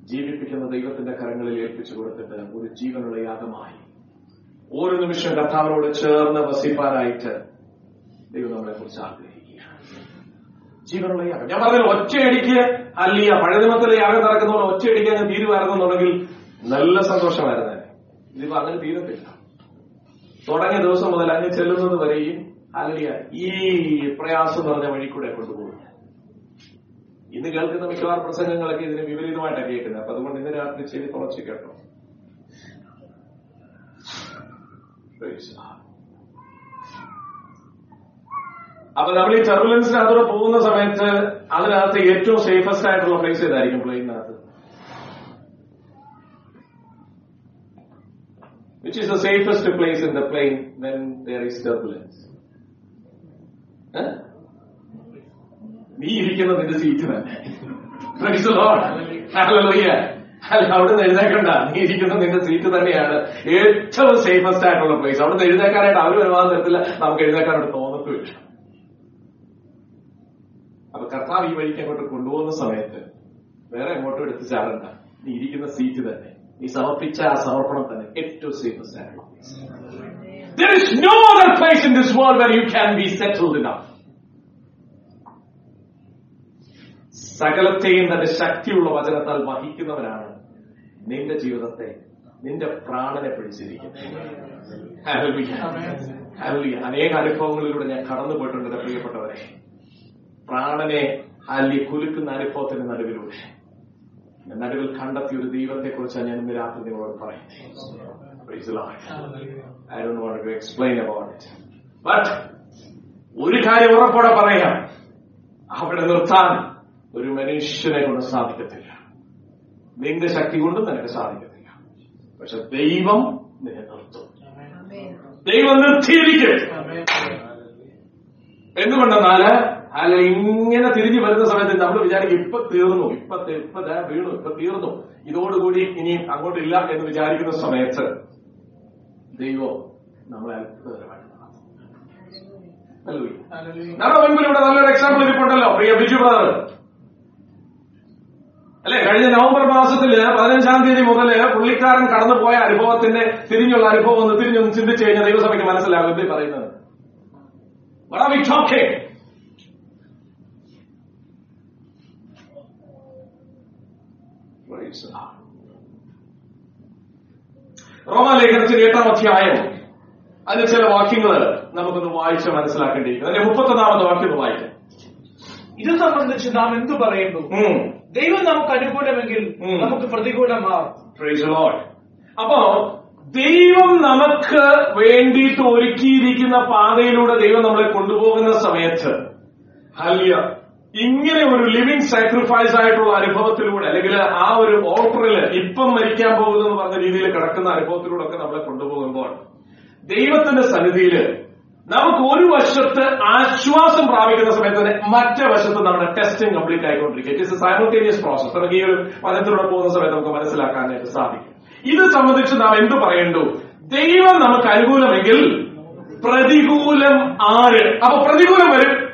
ജീവിപ്പിക്കുന്ന ദൈവത്തിന്റെ കരങ്ങളിൽ ഏൽപ്പിച്ചു കൊടുത്തിട്ട് ഒരു ജീവനുള്ള യാഗമായി. ഓരോ നിമിഷം കർത്താവിനോട് ചേർന്ന് വസിപ്പാനായിട്ട് ദൈവം നമ്മളെ കുറിച്ച് ആഗ്രഹിക്കുക ജീവനുള്ള യാഗം. ഞാൻ പറഞ്ഞത് ഒറ്റയടിക്ക് അല്ലിയ പഴയനിമത്തിലെ യാഗം നടക്കുന്ന ഒറ്റയടിക്ക് അങ്ങ് തീരുമായിരുന്നുണ്ടെങ്കിൽ നല്ല സന്തോഷമായിരുന്നു. ഇതിപ്പോ അങ്ങനെ തീരത്തില്ല. തുടങ്ങിയ ദിവസം മുതൽ അങ്ങ് ചെല്ലുന്നത് വരെയും അലിയ ഈ പ്രയാസം നിറഞ്ഞ വഴി കൂടെ കൊണ്ടുപോകും. ഇന്ന് കേൾക്കുന്ന മിക്കവാറും പ്രസംഗങ്ങളൊക്കെ ഇതിന് വിപരീതമായിട്ടാണ് കേൾക്കുന്നത്. അപ്പൊ അതുകൊണ്ട് ഇന്ന് രാത്രി ചെയ്ത് കുറച്ച് കേട്ടോ. അപ്പൊ നമ്മൾ ഈ ടെർബുലൻസിനകത്തൂടെ പോകുന്ന സമയത്ത് അതിനകത്ത് ഏറ്റവും സേഫസ്റ്റ് ആയിട്ടുള്ള പ്ലേസ് ഏതായിരിക്കും? പ്ലെയിനകത്ത് Which is the safest place in the plane when there is turbulence? നീ ഇരിക്കുന്ന നിന്റെ സീറ്റ് തന്നെ. അവിടുന്ന് എഴുന്നേക്കണ്ട. നീ ഇരിക്കുന്ന നിന്റെ സീറ്റ് തന്നെയാണ്. ഏറ്റവും സേഫസ്റ്റ് ആയിട്ടുള്ള പ്ലേസ് അവിടുന്ന് എഴുന്നേക്കാനായിട്ട് അവർ വരുവാൻ തരത്തില്ല. നമുക്ക് എഴുന്നേക്കാനായിട്ട് തോന്നത്തുമില്ല അപ്പൊ കർത്താവ് ഈ വഴിക്ക് അങ്ങോട്ട് കൊണ്ടുപോകുന്ന സമയത്ത് വേറെ എങ്ങോട്ടും എടുത്ത് ചാടണ്ട. നീ ഇരിക്കുന്ന സീറ്റ് തന്നെ. നീ സമർപ്പിച്ച ആ സമർപ്പണം തന്നെ. ഏറ്റവും സേഫസ്റ്റ് ആയിട്ടുള്ള place. There is no other place in this world where you can be settled enough. സകലത്തെയും തന്റെ ശക്തിയുള്ള വചനത്താൽ വഹിക്കുന്നവനാണ് നിന്റെ ജീവിതത്തെ നിന്റെ പ്രാണനെ പിടിച്ചിരിക്കുന്നത്. അനേക അനുഭവങ്ങളിലൂടെ ഞാൻ കടന്നു പോയിട്ടുണ്ട് പ്രിയപ്പെട്ടവരെ പ്രാണനെ അല്ലി കുലുക്കുന്ന അനുഭവത്തിന്റെ നടുവിലൂടെ നടുവിൽ കണ്ടെത്തിയ ഒരു ദൈവത്തെ കുറിച്ചാണ് ഞാൻ ഇന്ന് രാത്രി നിങ്ങളോട് പറയുന്നത്. എക്സ്പ്ലെയിൻ അബൌട്ട് ഇറ്റ് ബട്ട് ഒരു കാര്യം ഉറപ്പോടെ പറയാം. അവിടെ നിർത്താൻ ഒരു മനുഷ്യനെ കൊണ്ട് സാധിക്കത്തില്ല. നിന്റെ ശക്തി കൊണ്ടും നിനക്ക് സാധിക്കത്തില്ല. പക്ഷെ ദൈവം നിന്നെ നിർത്തും. ദൈവം നിർത്തിയിരിക്കും. എന്തുകൊണ്ടെന്നാൽ അല്ല ഇങ്ങനെ തിരിഞ്ഞു വരുന്ന സമയത്ത് നമ്മൾ വിചാരിക്കും ഇപ്പൊ തീർന്നു ഇപ്പൊ ഇപ്പൊ വീണു ഇപ്പൊ തീർന്നു. ഇതോടുകൂടി ഇനി അങ്ങോട്ടില്ല എന്ന് വിചാരിക്കുന്ന സമയത്ത് ദൈവം നമ്മളെ അത്ഭുതകരമായിട്ട്. നമ്മുടെ മുൻപിൽ ഇവിടെ നല്ലൊരു എക്സാമ്പിൾ ഇരിപ്പുണ്ടല്ലോ. പ്രിയ ബിജു ബ്രദർ അല്ലെ? കഴിഞ്ഞ നവംബർ മാസത്തിൽ പതിനഞ്ചാം തീയതി മുതൽ പുള്ളിക്കാരൻ കടന്നുപോയ അനുഭവത്തിന്റെ തിരിഞ്ഞുള്ള അനുഭവം ഒന്ന് തിരിഞ്ഞൊന്ന് ചിന്തിച്ചു കഴിഞ്ഞാൽ ദൈവസഭയ്ക്ക് മനസ്സിലാകും എന്ത് പറയുന്നത്. What are we talking? റോമാലേഖനത്തിന്റെ എട്ടാം അധ്യായം. അതിന്റെ ചില വാക്യങ്ങൾ നമുക്കൊന്ന് വായിച്ച് മനസ്സിലാക്കേണ്ടിയിരിക്കുന്നു. അതിന്റെ മുപ്പത്തൊന്നാമത്തെ വാക്യം ഒന്ന് വായിക്കാം. ഇത് സംബന്ധിച്ച് നാം എന്തു പറയുന്നു? ദൈവം നമുക്ക് അനുകൂലമെങ്കിൽ നമുക്ക് പ്രതികൂലമാണ്. അപ്പോ ദൈവം നമുക്ക് വേണ്ടിയിട്ട് ഒരുക്കിയിരിക്കുന്ന പാതയിലൂടെ ദൈവം നമ്മളെ കൊണ്ടുപോകുന്ന സമയത്ത് ഹല്യ ഇങ്ങനെ ഒരു ലിവിങ് സാക്രിഫൈസ് ആയിട്ടുള്ള അനുഭവത്തിലൂടെ അല്ലെങ്കിൽ ആ ഒരു ഓൾട്ടറിൽ ഇപ്പം മരിക്കാൻ പോകുന്നു എന്ന് പറഞ്ഞ രീതിയിൽ കിടക്കുന്ന അനുഭവത്തിലൂടെ ഒക്കെ നമ്മളെ കൊണ്ടുപോകുമ്പോൾ ദൈവത്തിന്റെ സന്നിധിയിൽ നമുക്ക് ഒരു വശത്ത് ആശ്വാസം പ്രാപിക്കുന്ന സമയത്ത് തന്നെ മറ്റേ വശത്ത് നമ്മുടെ ടെസ്റ്റിംഗ് കംപ്ലീറ്റ് ആയിക്കൊണ്ടിരിക്കും ഇറ്റ് ഇസ് സൈമൾട്ടേനിയസ് പ്രോസസ് നമുക്ക് ഈ ഒരു വനത്തിലൂടെ പോകുന്ന സമയത്ത് നമുക്ക് മനസ്സിലാക്കാനായിട്ട് സാധിക്കും. ഇത് സംബന്ധിച്ച് നാം എന്ത് പറയേണ്ടു? ദൈവം നമുക്ക് അനുകൂലമെങ്കിൽ പ്രതികൂലം ആര്? അപ്പൊ പ്രതികൂലം വരും.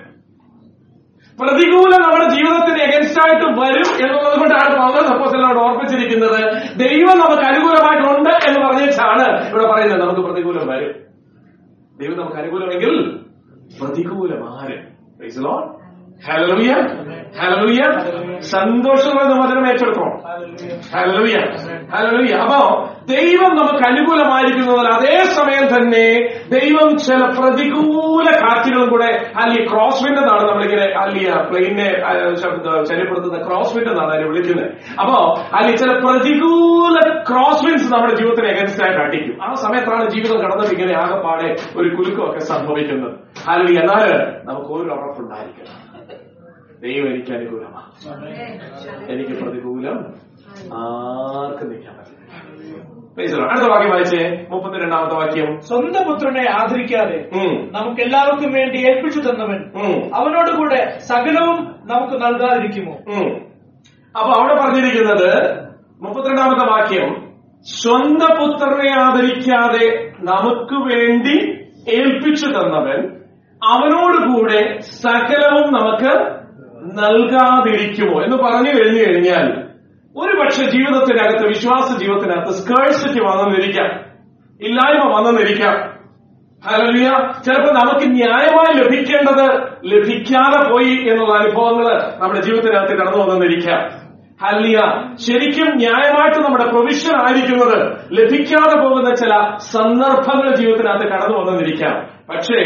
പ്രതികൂലം നമ്മുടെ ജീവിതത്തിന് എഗൻസ്റ്റ് ആയിട്ട് വരും എന്നുള്ളത് കൊണ്ടാണ് സപ്പോസ് അപ്പോസ്തലനോട് ഓർപ്പിച്ചിരിക്കുന്നത് ദൈവം നമുക്ക് അനുകൂലമായിട്ടുണ്ട് എന്ന് പറഞ്ഞിട്ടാണ് ഇവിടെ പറയുന്നത്. നമുക്ക് പ്രതികൂലം വരും. ദൈവം നമുക്ക് അനുകൂലമെങ്കിൽ പ്രതികൂലം ആര്? Praise ഹലോയ സന്തോഷമുള്ള നിർവചനം ഏറ്റെടുക്കണം? ഹലോയ ഹലോയ അപ്പോ ദൈവം നമുക്ക് അനുകൂലമായിരിക്കുന്നതിൽ അതേ സമയം തന്നെ ദൈവം ചില പ്രതികൂല കാറ്റുകളും കൂടെ അല്ലെങ്കിൽ ക്രോസ് വിൻഡ് എന്നാണ് നമ്മളിങ്ങനെ അല്ലെങ്കിൽ പ്ലെയിനെ ശല്യപ്പെടുത്തുന്ന ക്രോസ് വിൻഡ് എന്നാണ് അതിനെ വിളിക്കുന്നത്. അപ്പോ അല്ലെങ്കിൽ ചില പ്രതികൂല ക്രോസ് വിൻഡ്സ് നമ്മുടെ ജീവിതത്തിന് എഗൻസ്റ്റ് ആയിട്ട് അടിക്കും ആ സമയത്താണ് ജീവിതം കടന്നത് ഇങ്ങനെ ആകെപ്പാടെ ഒരു കുലുക്കമൊക്കെ സംഭവിക്കുന്നത്. അല്ലെങ്കിൽ എന്നാൽ നമുക്ക് ഒരു ഉറപ്പുണ്ടായിരിക്കണം. ദൈവം എനിക്ക് അനുകൂലമാണ് എനിക്ക് പ്രതികൂലം ആർക്കും നിൽക്കാൻ പറ്റില്ല. അടുത്ത വാക്യം വായിച്ചേ. മുപ്പത്തിരണ്ടാമത്തെ വാക്യം. സ്വന്തം പുത്രനെ ആദരിക്കാതെ. നമുക്ക് എല്ലാവർക്കും വേണ്ടി ഏൽപ്പിച്ചു തന്നവൻ അവനോട് കൂടെ സകലവും നമുക്ക് നൽകാതിരിക്കുമോ. അപ്പൊ അവിടെ പറഞ്ഞിരിക്കുന്നത് മുപ്പത്തിരണ്ടാമത്തെ വാക്യം സ്വന്തം പുത്രനെ ആദരിക്കാതെ നമുക്ക് വേണ്ടി ഏൽപ്പിച്ചു തന്നവൻ അവനോടുകൂടെ സകലവും നമുക്ക് നൽകാതിരിക്കുമോ എന്ന് പറഞ്ഞു കഴിഞ്ഞു കഴിഞ്ഞാൽ ഒരുപക്ഷെ ജീവിതത്തിനകത്ത് വിശ്വാസ ജീവിതത്തിനകത്ത് സ്കേഴ്സിറ്റി വന്നെന്നിരിക്കാം. ഇല്ലായ്മ വന്നെന്നിരിക്കാം. ഹല്ലേലൂയ ചിലപ്പോൾ നമുക്ക് ന്യായമായി ലഭിക്കേണ്ടത് ലഭിക്കാതെ പോയി എന്നുള്ള അനുഭവങ്ങൾ നമ്മുടെ ജീവിതത്തിനകത്ത് കടന്നു വന്നെന്നിരിക്കാം. ഹല്ലിയ ശരിക്കും ന്യായമായിട്ട് നമ്മുടെ പ്രൊവിഷൻ ആയിരിക്കുന്നത് ലഭിക്കാതെ പോകുന്ന ചില സന്ദർഭങ്ങൾ ജീവിതത്തിനകത്ത് കടന്നു വന്നെന്നിരിക്കാം. പക്ഷേ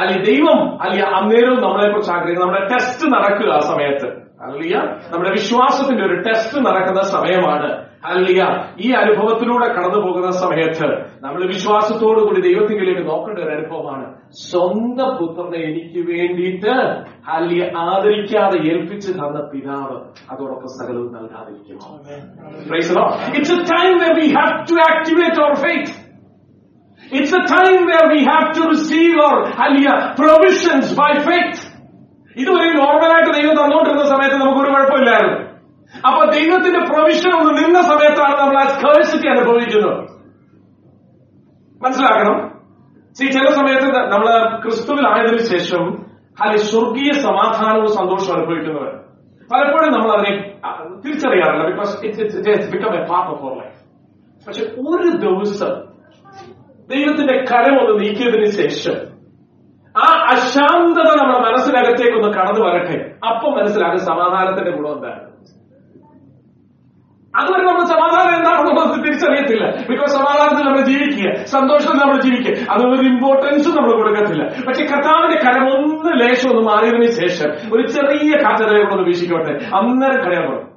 അല്ലെ ദൈവം അല്ലെ അന്നേരവും നമ്മളെ കുറിച്ച് ആഗ്രഹിക്കുന്നത് നമ്മുടെ ടെസ്റ്റ് നടക്കുക ആ സമയത്ത്. അല്ലിയ നമ്മുടെ വിശ്വാസത്തിന്റെ ഒരു ടെസ്റ്റ് നടക്കുന്ന സമയമാണ്. അല്ലിയ ഈ അനുഭവത്തിലൂടെ കടന്നു പോകുന്ന സമയത്ത് നമ്മൾ വിശ്വാസത്തോടു കൂടി ദൈവത്തിങ്കിലേക്ക് നോക്കേണ്ട ഒരു അനുഭവമാണ്. സ്വന്തം പുത്രനെ എനിക്ക് വേണ്ടിയിട്ട് അല്ലിയ ആദരിക്കാതെ ഏൽപ്പിച്ച് തന്ന പിതാവ് അതോടൊപ്പം സകലവും നൽകാതിരിക്കുന്നു it's a time we have to activate we have to activate our faith. It's a time where we have to receive our aliyah, provisions by faith. ഇതുവരെ നോർമലായിട്ട് ദൈവം തന്നുകൊണ്ടിരുന്ന സമയത്ത് നമുക്കൊരു കുഴപ്പമില്ലായിരുന്നു. അപ്പൊ ദൈവത്തിന്റെ പ്രൊവിഷൻ ഒന്ന് നിന്ന സമയത്താണ് നമ്മൾ ആ സ്കേഴ്സിറ്റി അനുഭവിക്കുന്നത്. മനസ്സിലാക്കണം? സി ചില സമയത്ത് നമ്മൾ ക്രിസ്തുവിലായതിനു ശേഷം അല്ലെ സ്വർഗീയ സമാധാനവും സന്തോഷവും അനുഭവിക്കുന്നവർ. പലപ്പോഴും നമ്മൾ അതിനെ തിരിച്ചറിയാറില്ല. Because it's become a part of our life പക്ഷെ ഒരു ദിവസം ദൈവത്തിന്റെ കരം ഒന്ന് നീക്കിയതിന് ശേഷം ആ അശാന്തത നമ്മുടെ മനസ്സിനകത്തേക്ക് ഒന്ന് കടന്നു വരട്ടെ. അപ്പം മനസ്സിലാകും സമാധാനത്തിന്റെ ഗുണം എന്താണ്. അതുവരെ നമ്മൾ സമാധാനം എന്താണെന്ന് നമ്മൾ തിരിച്ചറിയത്തില്ല. ബിക്കോസ് സമാധാനത്തിൽ നമ്മൾ ജീവിക്കുക. സന്തോഷത്തിൽ നമ്മൾ ജീവിക്കുക. അതൊരു ഇമ്പോർട്ടൻസ് നമ്മൾ കൊടുക്കത്തില്ല. പക്ഷെ കർത്താവിന്റെ കരം ഒന്ന് ലേശം ഒന്ന് മാറിയതിനു ശേഷം ഒരു ചെറിയ കാറ്റതയെ വീക്ഷിക്കോട്ടെ അന്നേരം തുടങ്ങും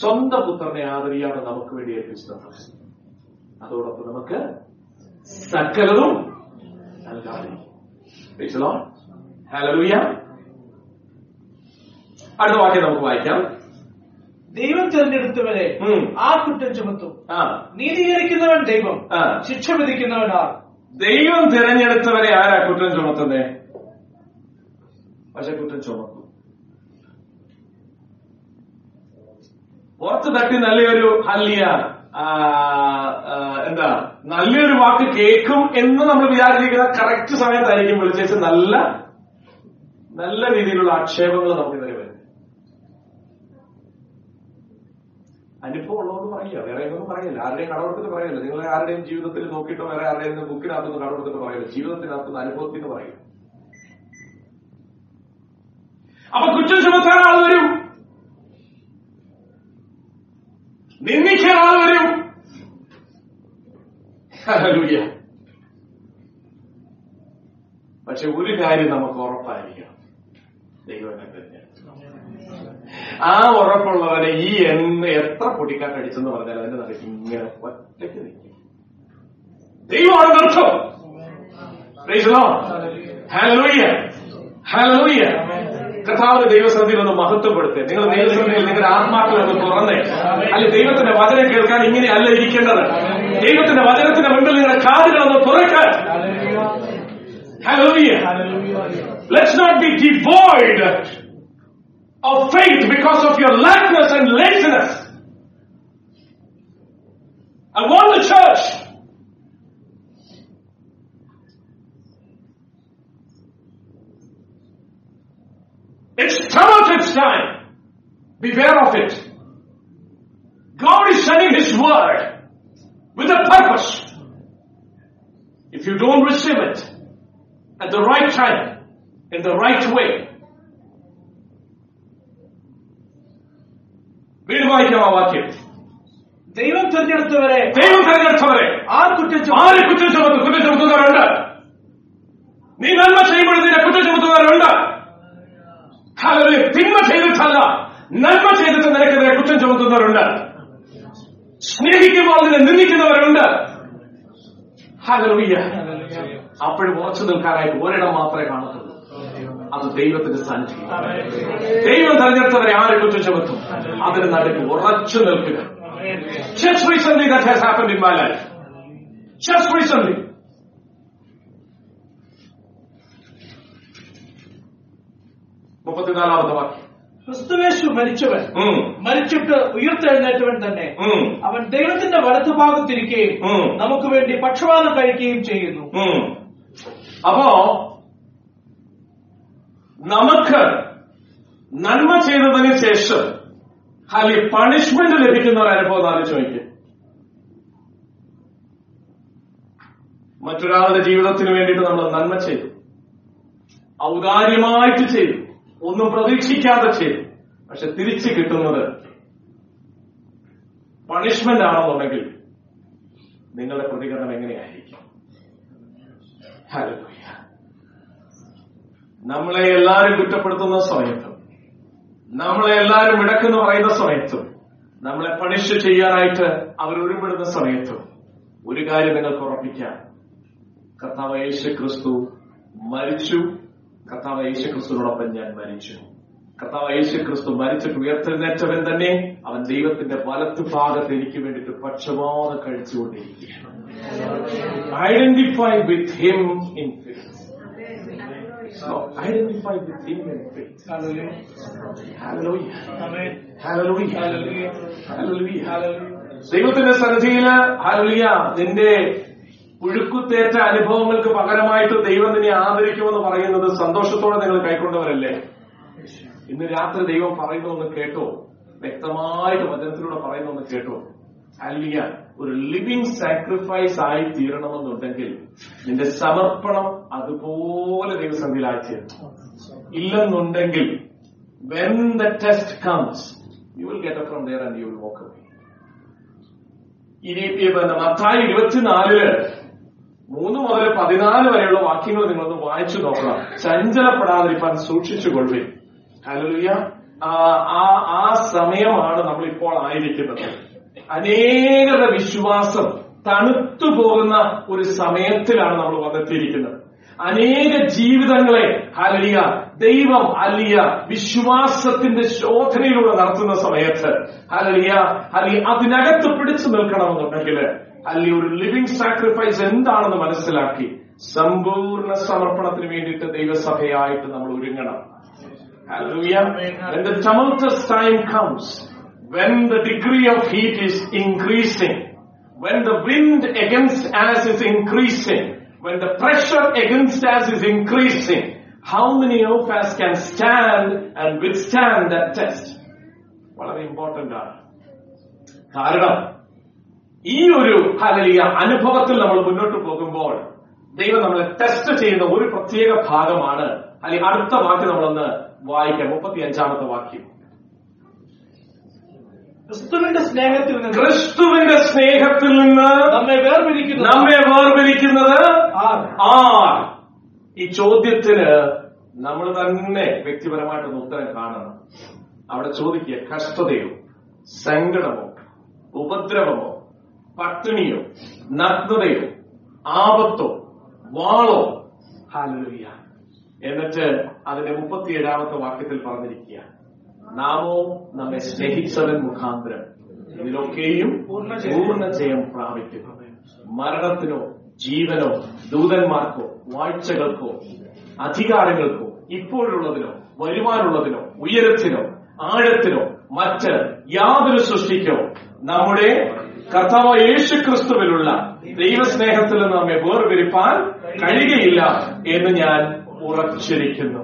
സ്വന്തം പുത്രനെ ആദരിയാണ് നമുക്ക് വേണ്ടി ഏൽപ്പിച്ചു തന്നത് അതോടൊപ്പം നമുക്ക് സകലതും ഹലലൂയ അടുത്ത വാക്യം നമുക്ക് വായിക്കാം. ദൈവം തിരഞ്ഞെടുത്തവരെ. ആ കുറ്റം ചുമത്തും. ആ. നീതീകരിക്കുന്നവൻ ദൈവം ആ. ശിക്ഷ വിധിക്കുന്നവൻ ആർ? ദൈവം തിരഞ്ഞെടുത്തവരെ ആരാ കുറ്റം ചുമത്തുന്നേ? പക്ഷെ കുറ്റം ചുമത്തും. പുറത്ത് തട്ടി നല്ലൊരു ഹല്ലിയ എന്താ നല്ലൊരു വാക്ക് കേൾക്കും എന്ന് നമ്മൾ വിചാരിച്ചിരിക്കുന്ന കറക്റ്റ് സമയത്തായിരിക്കും വിളിച്ചേച്ച് നല്ല നല്ല രീതിയിലുള്ള ആക്ഷേപങ്ങൾ നമുക്ക് ഇതുവരെ വരും അനുഭവം ഉള്ളതുകൊണ്ട് പറയുക. വേറെ ഒന്നും പറയില്ല. ആരുടെയും കടമെടുത്തിട്ട് പറയില്ല. നിങ്ങൾ ആരുടെയും ജീവിതത്തിൽ നോക്കിയിട്ടോ വേറെ ആരുടെയും ബുക്കിനകത്തൊന്നും കടമെടുത്തിട്ട് പറയില്ല. ജീവിതത്തിനകത്തുനിന്ന് അനുഭവത്തിന് പറയും അപ്പൊ കുറ്റം ചുമത്താൻ ആൾ വരും. നിന്ദിക്കാൻ ആൾ വരും. പക്ഷെ ഒരു കാര്യം നമുക്ക് ഉറപ്പായിരിക്കണം. ദൈവം എന്നെ തിരഞ്ഞെടുത്തു. ആ ഉറപ്പുള്ളവനെ ഈ എണ്ണ എത്ര പൊടിക്കാട്ടടിച്ചെന്ന് പറഞ്ഞാൽ അതിന്റെ നടക്ക് ഇങ്ങനെ ഒറ്റയ്ക്ക് നിൽക്കും. ദൈവമാണ് നിർത്തം. Praise the Lord. Hallelujah. Hallelujah. കർത്താവ് ദൈവസന്നിധിയിൽ ഒന്ന് മഹത്വപ്പെടുത്തേ നിങ്ങൾ ദൈവസന്നിധിയിൽ നിങ്ങളുടെ ആത്മാക്കളെ ഒന്ന് തുറന്നേ അല്ലെ ദൈവത്തിന്റെ വചനം കേൾക്കാൻ ഇങ്ങനെയല്ല ഇരിക്കേണ്ടത് ദൈവത്തിന്റെ വചനത്തിന്റെ മുമ്പിൽ നിങ്ങളുടെ കാതുകൾ ഒന്ന് തുറക്കാൻ Hallelujah. Let's not be devoid of faith because of your lackness and laziness. I want the church It's come out its time. Beware of it. God is sending His word with a purpose. If you don't receive it at the right time, in the right way, വീണ്ടും വായിക്കാം ആ വാക്യം ദൈവം തിരഞ്ഞെടുത്തവരെ ദൈവം തെരഞ്ഞെടുത്തവരെ ആ കുറ്റം ചുമത്തും ആര് കുറ്റം ചുമത്തും കുറ്റം ചുമത്തുന്നവരുണ്ട് നീ നന്മ ചെയ്യുമ്പോൾ നിന്നെ കുറ്റം ചുമത്തുന്നവരുണ്ട് ഹല്ലേലൂയ. തിന്മ ചെയ്തിട്ടല്ല നന്മ ചെയ്തിട്ട് നിനക്കെതിരെ കുറ്റം ചുമത്തുന്നവരുണ്ട് സ്നേഹിക്കുമ്പോൾ അതിനെ നിന്ദിക്കുന്നവരുണ്ട് ഹല്ലേലൂയ. അപ്പോഴും ഉറച്ചു നിൽക്കാനായിട്ട് ഒരിടം മാത്രമേ കാണത്തുള്ളൂ അത് ദൈവത്തിന്റെ സാന്നിധ്യം ദൈവം തെരഞ്ഞെടുത്തവരെ ആരെ കുറ്റം ചുമത്തും അതിന് നടുക്ക് ഉറച്ചു നിൽക്കുക Just recently that has happened in my life. Just. മുപ്പത്തിനാലാമത്തെ വാക്യം. ക്രിസ്തുവേശു മരിച്ചവൻ. മരിച്ചിട്ട് ഉയർത്തെഴുന്നേറ്റവൻ തന്നെ. അവൻ ദൈവത്തിന്റെ വലത്തുഭാഗത്തിരിക്കുകയും ഭാഗത്തിരിക്കുകയും നമുക്ക് വേണ്ടി പക്ഷപാതം കഴിക്കുകയും ചെയ്യുന്നു. അപ്പോ നമുക്ക് നന്മ ചെയ്തതിന് ശേഷം അല്ലെ പണിഷ്മെന്റ് ലഭിക്കുന്ന ഒരു അനുഭവം നോക്കിയേ. മറ്റൊരാളുടെ ജീവിതത്തിന് വേണ്ടിയിട്ട് നമ്മൾ നന്മ ചെയ്തു. ഔദാര്യമായിട്ട് ചെയ്തു. ഒന്നും പ്രതീക്ഷിക്കാതെ ചെയ്തു പക്ഷെ തിരിച്ചു കിട്ടുന്നത് പണിഷ്മെന്റ് ആണെന്നുണ്ടെങ്കിൽ നിങ്ങളുടെ പ്രതികരണം എങ്ങനെയായിരിക്കും. നമ്മളെ എല്ലാവരും കുറ്റപ്പെടുത്തുന്ന സമയത്തും നമ്മളെ എല്ലാവരും വിടക്കെന്ന് പറയുന്ന സമയത്തും നമ്മളെ പണിഷ് ചെയ്യാനായിട്ട് അവർ ഒരുപെടുന്ന സമയത്തും ഒരു കാര്യം നിങ്ങൾക്ക് ഉറപ്പിക്കാം. കർത്താവ് യേശു ക്രിസ്തു മരിച്ചു കർത്താവ് യേശു ക്രിസ്തുവിനോടൊപ്പം ഞാൻ മരിച്ചു. കർത്താവ് യേശു ക്രിസ്തു മരിച്ചിട്ട് ഉയർത്തെഴുന്നേറ്റവൻ തന്നെ. അവൻ ദൈവത്തിന്റെ വലത്ത് ഭാഗത്ത് എനിക്ക് വേണ്ടിയിട്ട് പക്ഷപാതം കഴിച്ചുകൊണ്ടിരിക്കുകയാണ്. Identify with him in identify with him in. ദൈവത്തിന്റെ സന്നിധിയിൽ ഹലിയ നിന്റെ പുഴുക്കുത്തേറ്റ അനുഭവങ്ങൾക്ക് പകരമായിട്ട് ദൈവം നിന്നെ ആദരിക്കുമെന്ന് പറയുന്നത് സന്തോഷത്തോടെ നിങ്ങൾ കൈക്കൊണ്ടവരല്ലേ? ഇന്ന് രാത്രി ദൈവം പറയുന്നു ഒന്ന് കേട്ടോ? വ്യക്തമായിട്ട് വചനത്തിലൂടെ പറയുന്നു ഒന്ന് കേട്ടോ? അല്ലിയ ഒരു ലിവിങ് സാക്രിഫൈസ് ആയി തീരണമെന്നുണ്ടെങ്കിൽ നിന്റെ സമർപ്പണം അതുപോലെ ദൈവസന്ധിയിലായി തീരണം. ഇല്ലെന്നുണ്ടെങ്കിൽ when the test comes you will get from there and you will walk away ഈ മത്തായി ഇരുപത്തിനാലിൽ മൂന്ന് മുതൽ പതിനാല് വരെയുള്ള വാക്യങ്ങൾ നിങ്ങളൊന്ന് വായിച്ചു നോക്കണം. ചഞ്ചലപ്പെടാതിരിക്കാൻ സൂക്ഷിച്ചുകൊള്ളു ഹല്ലേലൂയ ആ ആ- ആ സമയമാണ് നമ്മൾ ഇപ്പോൾ ആയിരിക്കുന്നത്. അനേകരുടെ വിശ്വാസം തണുത്തു പോകുന്ന ഒരു സമയത്തിലാണ് നമ്മൾ വന്നെത്തിയിരിക്കുന്നത്. അനേക ജീവിതങ്ങളെ ഹലിയ ദൈവം അലിയ വിശ്വാസത്തിന്റെ ശോധനയിലൂടെ നടത്തുന്ന സമയത്ത് ഹലിയ അലി അതിനകത്ത് പിടിച്ചു നിൽക്കണമെന്നുണ്ടെങ്കിൽ അല്ലി ഒരു ലിവിംഗ് സാക്രിഫൈസ് എന്താണെന്ന് മനസ്സിലാക്കി സമ്പൂർണ്ണ സമർപ്പണത്തിന് വേണ്ടിയിട്ട് ദൈവസഭയായിട്ട് നമ്മൾ ഒരുങ്ങണം Hallelujah. When the tumultuous time comes, when the degree of heat is increasing, when the wind against us is increasing, when the pressure against us is increasing, how many of us can stand and withstand that test? വളരെ important ആണ് കാരണം ഈ ഒരു ഹലലിയ അനുഭവത്തിൽ നമ്മൾ മുന്നോട്ട് പോകുമ്പോൾ ദൈവം നമ്മളെ ടെസ്റ്റ് ചെയ്യുന്ന ഒരു പ്രത്യേക ഭാഗമാണ്. അല്ലെങ്കിൽ അടുത്ത വാക്യം നമ്മളൊന്ന് വായിക്കാം. മുപ്പത്തി അഞ്ചാമത്തെ വാക്യം. ക്രിസ്തുവിന്റെ സ്നേഹത്തിൽ നിന്ന് ക്രിസ്തുവിന്റെ സ്നേഹത്തിൽ നിന്ന് നമ്മെ വേർപിരിക്കുന്നു നമ്മെ വേർപിരിക്കുന്നത് ആ ആർ? ഈ ചോദ്യത്തിന് നമ്മൾ തന്നെ വ്യക്തിപരമായിട്ടൊന്ന് ഉത്തരം കാണണം. അവിടെ ചോദിക്കുക കഷ്ടതയോ സങ്കടമോ ഉപദ്രവമോ പട്ടിണിയോ നഗ്നതയോ ആപത്തോ വാളോ. ഹാലലുയ്യ എന്നിട്ട് അതിന്റെ മുപ്പത്തിയേഴാമത്തെ വാക്യത്തിൽ പറഞ്ഞിരിക്കുക. നാമോ നമ്മെ സ്നേഹിച്ചവൻ മുഖാന്തരം ഇതിലൊക്കെയും പൂർണ ജയം പ്രാപിക്കും മരണത്തിനോ ജീവനോ ദൂതന്മാർക്കോ വാഴ്ചകൾക്കോ അധികാരങ്ങൾക്കോ ഇപ്പോഴുള്ളതിനോ വരുവാനുള്ളതിനോ ഉയരത്തിനോ ആഴത്തിനോ മറ്റ് യാതൊരു സൃഷ്ടിക്കോ നമ്മുടെ കർത്താവ് യേശു ക്രിസ്തുവിലുള്ള ദൈവസ്നേഹത്തിൽ നമ്മെ വേർപിരിപ്പാൻ കഴിയുകയില്ല എന്ന് ഞാൻ ഉറച്ചിരിക്കുന്നു.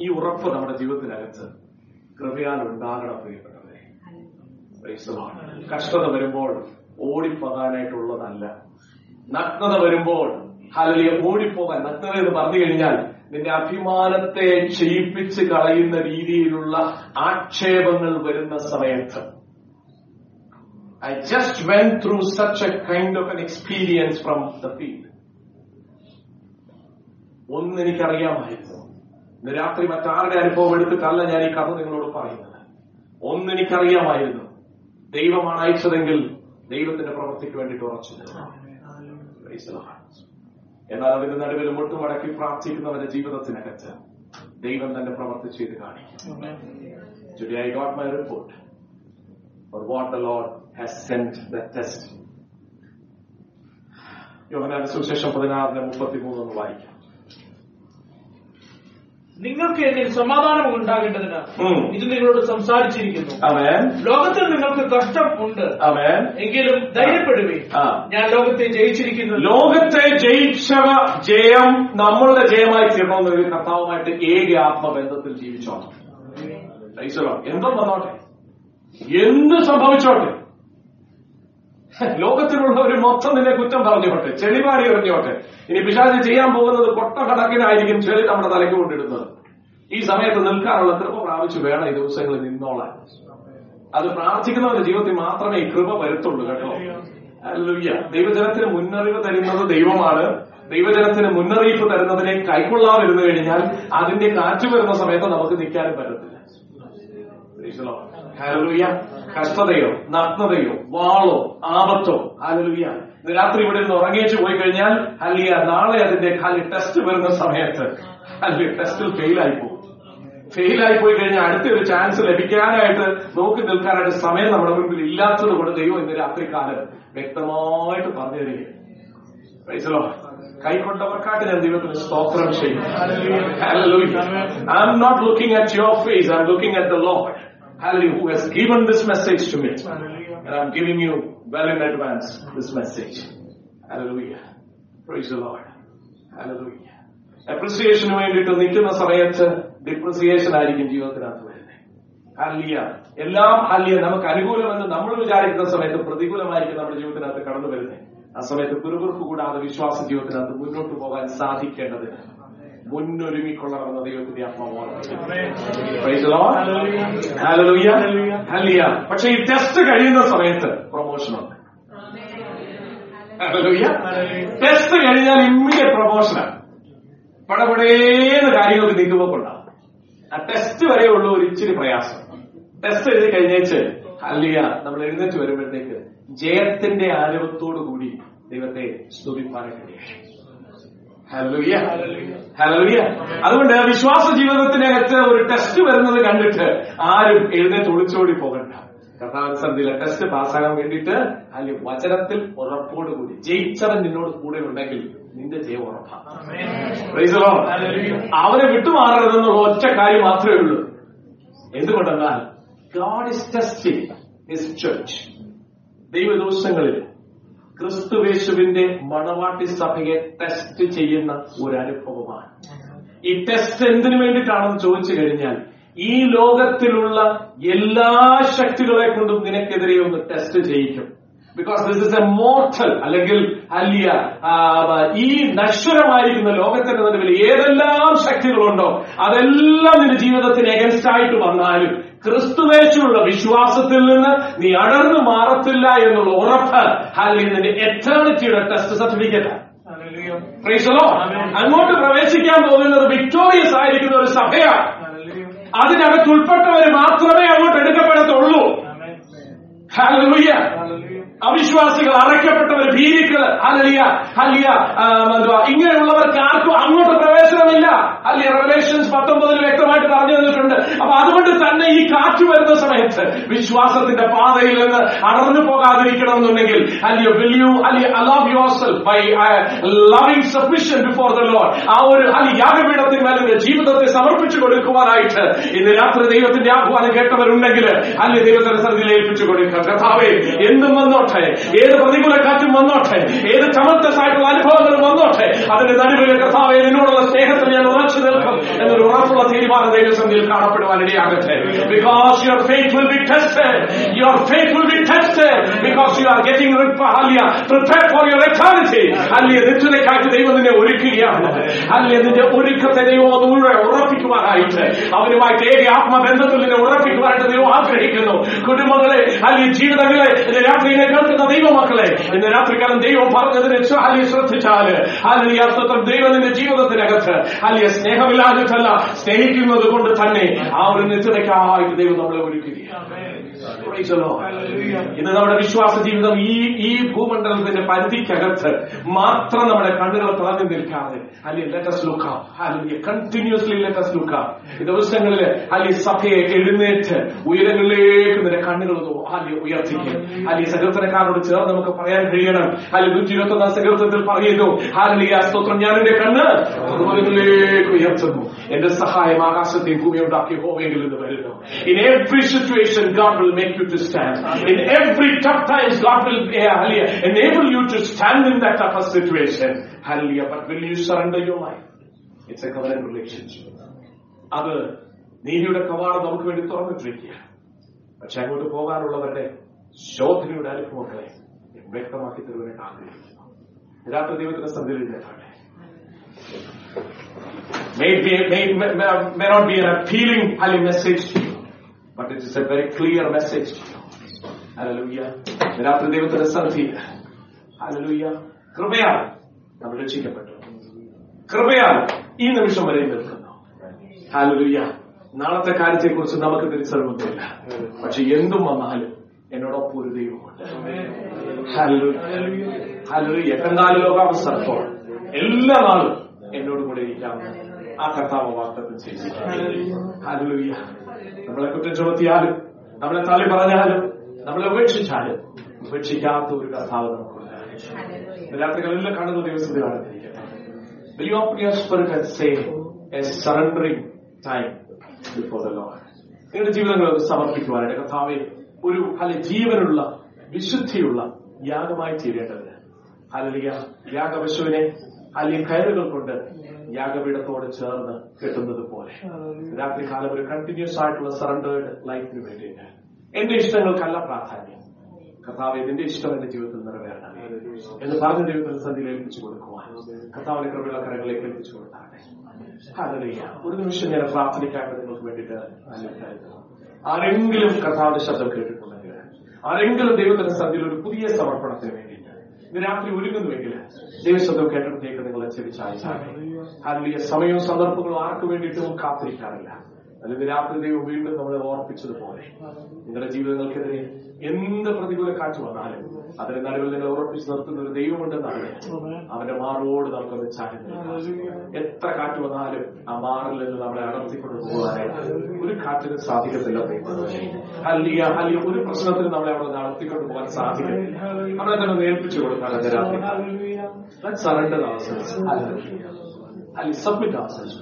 ഈ ഉറപ്പ് നമ്മുടെ ജീവിതത്തിനകത്ത് കൃപയാൽ ഉണ്ടാകണം പ്രിയപ്പെട്ടവരെ. കഷ്ടത വരുമ്പോൾ ഓടിപ്പോകാനായിട്ടുള്ളതല്ല. നഗ്നത വരുമ്പോൾ ഹലലിയ ഓടിപ്പോകാൻ നഗ്നത എന്ന് പറഞ്ഞു കഴിഞ്ഞാൽ നിന്റെ അഭിമാനത്തെ ക്ഷയിപ്പിച്ച് കളയുന്ന രീതിയിലുള്ള ആക്ഷേപങ്ങൾ വരുന്ന സമയത്ത് I just went through such a kind of an experience from the field ഒന്ന് എനിക്കറിയാമായിരുന്നു. ഇന്ന് രാത്രി മറ്റാരുടെ അനുഭവം എടുത്തിട്ടല്ല ഞാൻ ഈ കഥ നിങ്ങളോട് പറയുന്നത്. ഒന്ന് എനിക്കറിയാമായിരുന്നു. ദൈവമാണ് അയച്ചതെങ്കിൽ ദൈവത്തിന്റെ പ്രവൃത്തിക്ക് വേണ്ടിയിട്ട് ഉറച്ചു നിന്നു. Praise the Lord. എന്നാൽ അതിന്റെ നടുവിൽ മുട്ടുമടക്കി പ്രാർത്ഥിക്കുന്നവരുടെ ജീവിതത്തിനകത്ത് ദൈവം തന്നെ പ്രവർത്തി ചെയ്ത് കാണിക്കും. Today I got my report for what the Lord has sent the test. യോഹനാന്റെ സുവിശേഷം പതിനാറിന് മുപ്പത്തിമൂന്ന് ഒന്ന് വായിക്കാം നിങ്ങൾക്ക് എന്നിൽ സമാധാനം ഉണ്ടാകേണ്ടതിന്. ഇത് നിങ്ങളോട് സംസാരിച്ചിരിക്കുന്നു. ലോകത്തിൽ നിങ്ങൾക്ക് കഷ്ടം ഉണ്ട്. അവൻ എങ്കിലും ധൈര്യപ്പെടുവേ ഞാൻ ലോകത്തെ ജയിച്ചിരിക്കുന്നു. ലോകത്തെ ജയിച്ച ജയം നമ്മളുടെ ജയമായി തീരണമെന്നൊരു കർത്താവുമായിട്ട് ഏക ആത്മബന്ധത്തിൽ ജീവിച്ചോണം എന്തോ വന്നോട്ടെ. എന്ത് സംഭവിച്ചോട്ടെ? ലോകത്തിലുള്ളവർ മൊത്തം നിന്നെ കുറ്റം പറഞ്ഞോട്ടെ ചെളിവാരി എറിഞ്ഞോട്ടെ ഇനി പിശാചി ചെയ്യാൻ പോകുന്നത് കൊട്ടക്കണക്കിനായിരിക്കും ചെളി നമ്മുടെ തലയ്ക്ക് കൊണ്ടിടുന്നത്. ഈ സമയത്ത് നിൽക്കാനുള്ള കൃപ പ്രാപിച്ചു വേണം ഈ ദിവസങ്ങളിൽ നിന്നോളാൻ. അത് പ്രാർത്ഥിക്കുന്നവരുടെ ജീവിതത്തിൽ മാത്രമേ ഈ കൃപ വരുത്തുള്ളൂ കേട്ടോ. അല്ലൂയ്യ ദൈവജനത്തിന് മുന്നറിവ് തരുന്നത് ദൈവമാണ്. ദൈവജനത്തിന് മുന്നറിയിപ്പ് തരുന്നതിനെ കൈക്കൊള്ളാതിരുന്നു കഴിഞ്ഞാൽ അതിന്റെ കാറ്റ് വരുന്ന സമയത്ത് നമുക്ക് നിൽക്കാനും പറ്റത്തില്ല. കഷ്ടതയോ നഗ്നതയോ വാളോ ആപത്തോ? ഹാലലുയ രാത്രി ഇവിടെ നിന്ന് ഉറങ്ങിച്ചു പോയി കഴിഞ്ഞാൽ ഹല്ലിയ നാളെ അതിന്റെ ഖാലി ടെസ്റ്റ് വരുന്ന സമയത്ത് അല്ലെ ടെസ്റ്റിൽ ഫെയിലായി പോകും. ഫെയിലായി പോയി കഴിഞ്ഞാൽ അടുത്ത ഒരു ചാൻസ് ലഭിക്കാനായിട്ട് നോക്കി നിൽക്കാനായിട്ട് സമയം നമ്മുടെ മുമ്പിൽ ഇല്ലാത്തത് കൊണ്ട് ദൈവം ഇന്ന് രാത്രി കാലം വ്യക്തമായിട്ട് പറഞ്ഞു the Lord. കൈക്കൊണ്ടവർക്കായിട്ട് ഞാൻ ദൈവത്തിന് സ്തോത്രം ചെയ്യും I'm not looking at your face I'm looking at the Lord Hallelujah, who has given this message to me. Hallelujah. And I'm giving you well in advance this message. Hallelujah. Praise the Lord. Hallelujah. അപ്രിസിയേഷന് വേണ്ടിയിട്ട് നിൽക്കുന്ന സമയത്ത് depreciation ആയിരിക്കും ജീവിതത്തിനകത്ത് വരുന്നത് ഹല്ലിയ എല്ലാം ഹല്ലിയ നമുക്ക് അനുകൂലമെന്ന് നമ്മൾ വിചാരിക്കുന്ന സമയത്ത് പ്രതികൂലമായിരിക്കും നമ്മുടെ ജീവിതത്തിനകത്ത് കടന്നു വരുന്നത് ആ സമയത്ത് പിറുപിറുപ്പ് കൂടാതെ വിശ്വാസ ജീവിതത്തിനകത്ത് മുന്നോട്ട് പോകാൻ സാധിക്കേണ്ടതിന് മുന്നൊരുങ്ങിക്കൊള്ളണമെന്ന ദൈവത്തിന്റെ ആത്മാവാണ്. പക്ഷെ ഈ ടെസ്റ്റ് കഴിയുന്ന സമയത്ത് പ്രൊമോഷൻ ഉണ്ട്. ടെസ്റ്റ് കഴിഞ്ഞാൽ ഇമ്മീഡിയറ്റ് പ്രൊമോഷനാണ് പടപടേന്ന് കാര്യങ്ങൾക്ക് നീങ്ങുമ്പോണ്ടാവും ആ ടെസ്റ്റ് വരെ ഉള്ള ഒരു ഇച്ചിരി പ്രയാസം. ടെസ്റ്റ് എഴുതി കഴിഞ്ഞേച്ച് അല്ലിയ നമ്മൾ എഴുന്നേറ്റ് വരുമ്പോഴത്തേക്ക് ജയത്തിന്റെ ആരവത്തോടു കൂടി ദൈവത്തെ സ്തുതിപ്പാനൊക്കെ. അതുകൊണ്ട് വിശ്വാസ ജീവിതത്തിനകത്ത് ഒരു ടെസ്റ്റ് വരുന്നത് കണ്ടിട്ട് ആരും എഴുന്നേറ്റ് ഒളിച്ചോടി പോകണ്ട. കഥാസന്ധിയിലെ ടെസ്റ്റ് പാസ്സാകാൻ വേണ്ടിയിട്ട് അല്ലെങ്കിൽ വചനത്തിൽ ഉറപ്പോടുകൂടി ജയിച്ചവൻ നിന്നോട് കൂടെ ഉണ്ടെങ്കിൽ നിന്റെ ജയം ഉറപ്പാണ്. അവരെ വിട്ടുമാറരുതെന്നുള്ള ഒറ്റ കാര്യം മാത്രമേ ഉള്ളൂ. എന്തുകൊണ്ടെന്നാൽ God is testing his church ദൈവദിവസങ്ങളിൽ ക്രിസ്തുവേശുവിന്റെ മണവാട്ടി സഭയെ ടെസ്റ്റ് ചെയ്യുന്ന ഒരു അനുഭവമാണ് ഈ ടെസ്റ്റ് എന്തിനു വേണ്ടിയിട്ടാണെന്ന് ചോദിച്ചു കഴിഞ്ഞാൽ ഈ ലോകത്തിലുള്ള എല്ലാ ശക്തികളെ കൊണ്ടും നിനക്കെതിരെ ഒന്ന് test ചെയ്യിക്കും. Because this is a mortal അല്ലെങ്കിൽ അല്ലിയ ഈ നശ്വരമായിരിക്കുന്ന ലോകത്തിന്റെ നിലവിൽ ഏതെല്ലാം ശക്തികളുണ്ടോ അതെല്ലാം നിന്റെ ജീവിതത്തിന് എഗൻസ്റ്റ് ആയിട്ട് വന്നാലും ക്രിസ്തുവേശുള്ള വിശ്വാസത്തിൽ നിന്ന് നീ അടർന്നു മാറത്തില്ല എന്നുള്ള ഉറപ്പ് അല്ലെങ്കിൽ നിന്റെ എറ്റേണിറ്റിയുടെ ടെസ്റ്റ് സർട്ടിഫിക്കറ്റ് പ്രീസലോ അങ്ങോട്ട് പ്രവേശിക്കാൻ പോകുന്നത് വിക്ടോറിയസ് ആയിരിക്കുന്ന ഒരു സഭയാണ്. അതിനകത്ത് ഉൾപ്പെട്ടവര് മാത്രമേ അങ്ങോട്ട് എടുക്കപ്പെടത്തുള്ളൂ. ഹല്ലേലൂയ അവിശ്വാസികൾ അറയ്ക്കപ്പെട്ടവർ ഭീതികൾ അലിയ അലിയ ഇങ്ങനെയുള്ളവർക്ക് ആർക്കും അങ്ങോട്ട് പ്രവേശനമില്ല. അല്ലെ റെവലേഷൻസ് പത്തൊമ്പതിൽ വ്യക്തമായിട്ട് പറഞ്ഞു തന്നിട്ടുണ്ട്. അപ്പൊ അതുകൊണ്ട് തന്നെ ഈ കാറ്റ് വരുന്ന സമയത്ത് വിശ്വാസത്തിന്റെ പാതയിൽ നിന്ന് അടർന്നു പോകാതിരിക്കണം എന്നുണ്ടെങ്കിൽ അല്ലയോ വിൽ അല്ലെ allow yourself by loving sufficient before the Lord ആ ഒരു അല്ലെ യാഗപീഠത്തിന് മേലെ നിന്റെ ജീവിതത്തെ സമർപ്പിച്ചു കൊടുക്കുവാനായിട്ട് ഇന്ന് രാത്രി ദൈവത്തിന്റെ ആഹ്വാനം കേട്ടവരുണ്ടെങ്കിൽ അല്ലെ ദൈവത്തിന്റെ സന്നിധിയിൽ ഏൽപ്പിച്ചു കൊടുക്കുക. കഥാവേ എന്തും വന്നോട്ടെ. ഏത് പ്രതികൂല കാറ്റും വന്നോട്ടെ. ഏത് ചമത്തസായിട്ടുള്ള അനുഭവങ്ങളും വന്നോട്ടെ. അതിന്റെ നടുവിലെ കഥാവെ നിന്നോടുള്ള സ്നേഹത്തിൽ ഞാൻ ഉറച്ചു നിൽക്കും എന്നൊരു ഉറപ്പുള്ള തീരുമാനം ദൈവസന്ധിയിൽ കാണപ്പെടുവാൻ ഇടയാകട്ടെ because your faith will be tested your faith will be tested because you are getting prepare for your eternity അല്ലെ നിത്യതയ്ക്കായിട്ട് ദൈവം നിന്നെ ഒരുക്കുകയാണ്. അല്ലെ നിന്റെ ഒരുക്കത്തെ ദൈവം ഒന്നുകൂടെ ഉറപ്പിക്കുവാനായിട്ട് അവനുമായിട്ട് ഏക ആത്മബന്ധത്തിൽ നിന്നെ ഉറപ്പിക്കുവാനായിട്ട് ദൈവം ആഗ്രഹിക്കുന്നു. കുടുംബങ്ങളെ അല്ലെങ്കിൽ ജീവിതങ്ങളെ ഇന്ന് രാത്രിയിലെ കേൾക്കുന്ന ദൈവമക്കളെ ഇന്ന് രാത്രികാലം ദൈവം പറഞ്ഞതിനെ അല്ലെ ശ്രദ്ധിച്ചാൽ അല്ലെങ്കിൽ അർത്ഥത്തിൽ ദൈവത്തിന്റെ ജീവിതത്തിനകത്ത് അല്ലെങ്കിൽ സ്നേഹമില്ലാഞ്ഞിട്ടല്ല സ്നേഹിക്കുന്നത് കൊണ്ട് തന്നെ ആ ഒരു നിത്യതയ്ക്കായിട്ട് ദൈവം നമ്മളെ ഒരുക്കുകയാണ് Lord. ഇന്ന് നമ്മുടെ വിശ്വാസ ജീവിതം ഈ ഈ ഭൂമണ്ഡലത്തിന്റെ പരിധിക്കകത്ത് മാത്രം നമ്മുടെ കണ്ണുകൾ തുറന്നു നിൽക്കാതെ. അല്ലെ ലെറ്റസ് ലുക്കാം അല്ലെങ്കിൽ കണ്ടിന്യൂസ്ലി ലെറ്റസ് ലുക്കാം ദിവസങ്ങളിൽ അല്ലെ സഭയെ എഴുന്നേറ്റ് ഉയരങ്ങളിലേക്ക് നിന്റെ കണ്ണുകൾ അല്ലെ ഉയർത്തിക്കും. അല്ലെ സകീർത്തനക്കാരോട് ചേർന്ന് നമുക്ക് പറയാൻ കഴിയണം. അല്ലെ നൂറ്റി ഇരുപത്തി ഒന്നാം സകീർത്തനത്തിൽ പറയുന്നു ഹാലിയ സ്തോത്രം. ഞാൻ എന്റെ കണ്ണ് ഉയരങ്ങളിലേക്ക് ഉയർത്തുന്നു. എന്റെ സഹായം ആകാശത്തെയും ഭൂമി ഉണ്ടാക്കി ഹോമെങ്കിൽ നിന്ന് വരുന്നു. In every situation God will make you to stand in every tough times God will enable you to stand in that tougher situation hallelujah but will you surrender your life it's a covenant relationship അത് നീതിയുടെ കവാടം നമുക്ക് വേണ്ടി തുറന്നിട്ടിരിക്കുക പക്ഷെ അങ്ങോട്ട് പോകാനുള്ളവരുടെ ശോധനയുടെ അനുഭവങ്ങളെ വ്യക്തമാക്കി തരുവാനായിട്ട് ആഗ്രഹിക്കുന്നു രാത്രി ദൈവത്തിന്റെ സന്ധിയിൽ May, be, may, may, may not be an appealing holy message to you, but it is a very clear message. Hallelujah. രാത്രി ദൈവത്തിന്റെ സന്ധി അലലൂയ്യ കൃപയാൽ നമ്മൾ രക്ഷിക്കപ്പെട്ടു. കൃപയാൽ ഈ നിമിഷം വരെ നിൽക്കുന്നു. അലലൂയ്യ നാളത്തെ കാര്യത്തെക്കുറിച്ച് നമുക്ക് തിരിച്ചറിവൊന്നുമില്ല. പക്ഷെ എന്തും വന്നാലും എന്നോടൊപ്പം ഒരു ദൈവമുണ്ട്. ഹാലലുയ്യ കണ്ടാൽ ലോകാവസ്ഥ എല്ലാ നാളും എന്നോട് കൂടെ ഇരിക്കാമെന്ന് ആ കർത്താവ് വാർത്തകൾ ചെയ്തു ഹാലലുയ്യ നമ്മളെ കുറ്റം ചുമത്തിയാലും നമ്മളെ തള്ളി പറഞ്ഞാലും നമ്മളെ ഉപേക്ഷിച്ചാലും ഉപേക്ഷിക്കാത്ത ഒരു കർത്താവ് നമുക്കുണ്ട് രാത്രികളെല്ലാം കാണുന്ന ദിവസത്തിലാണ് Will you open your spirit and say a surrendering time before the Lord? നിങ്ങളുടെ ജീവിതങ്ങൾ സമർപ്പിക്കുവാനായിട്ട് കർത്താവെ ഒരു അല്ലെ ജീവനുള്ള വിശുദ്ധിയുള്ള യാഗമായി തീരേണ്ടതിന്. അല്ലെങ്കിൽ യാഗപശുവിനെ അല്ലെങ്കിൽ കയറുകൾ കൊണ്ട് യാഗപീഠത്തോട് ചേർന്ന് കിട്ടുന്നത് പോലെ. രാത്രി കാലം ഒരു കണ്ടിന്യൂസ് ആയിട്ടുള്ള സറണ്ടേർഡ് ലൈഫിന് വേണ്ടിയിട്ട് എന്റെ ഇഷ്ടങ്ങൾക്കല്ല പ്രാധാന്യം. കർത്താവ് ഇതിന്റെ ഇഷ്ടം എന്റെ ജീവിതത്തിൽ നിറവേറണം. എന്ന് പറഞ്ഞ ദൈവത്തിൽ സന്ധിയിൽ ഏൽപ്പിച്ചു കൊടുക്കുവാൻ. കർത്താവിന്റെ കൃപയുള്ള കരങ്ങളിലേക്ക് ഏൽപ്പിച്ചു കൊടുത്താട്ടെ. ഒരു നിമിഷം ഞാൻ പ്രാർത്ഥനയ്ക്കായിട്ട് നിങ്ങൾക്ക് വേണ്ടിയിട്ട് ആരെങ്കിലും കർത്താവിന്റെ ശബ്ദം കേട്ടിട്ടുണ്ടെങ്കിൽ ആരെങ്കിലും ദൈവത്തിന്റെ സന്ധിയിൽ ഒരു പുതിയ സമർപ്പണത്തിന് ഇന്ന് രാത്രി ഒരുങ്ങുന്നുവെങ്കിൽ ദൈവശബ്ദം കേട്ടിടത്തേക്ക് നിങ്ങൾ ഹല്ലേലൂയ. സമയവും സന്ദർഭങ്ങളും ആർക്കു വേണ്ടിയിട്ടും കാത്തിരിക്കാറില്ല. അല്ലെങ്കിൽ രാത്രി ദൈവം വീണ്ടും നമ്മളെ ഓർപ്പിച്ചതുപോലെ. നിങ്ങളുടെ ജീവിതങ്ങൾക്കെതിരെ എന്ത് പ്രതികൂല കാറ്റ് വന്നാലും അതിന്റെ നടുവിൽ നിങ്ങൾ ഉറപ്പിച്ച് നിർത്തുന്ന ഒരു ദൈവമുണ്ടെന്നാണ്. അവന്റെ മാറോട് നമുക്കത് ചാരി എത്ര കാറ്റ് വന്നാലും ആ മാറിൽ നിന്ന് നമ്മളെ അടർത്തിക്കൊണ്ട് പോകാനായിട്ട് ഒരു കാറ്റിന് സാധിക്കത്തില്ല അല്ലിയ അല്ലിയ ഒരു പ്രശ്നത്തിന് നമ്മളെ അവിടെ നടത്തിക്കൊണ്ട് പോകാൻ സാധിക്കത്തില്ല. നമ്മളെ തന്നെ ഏൽപ്പിച്ചു കൊടുക്കാൻ സറണ്ടർ അവസരം അല്ലെ submit ourselves.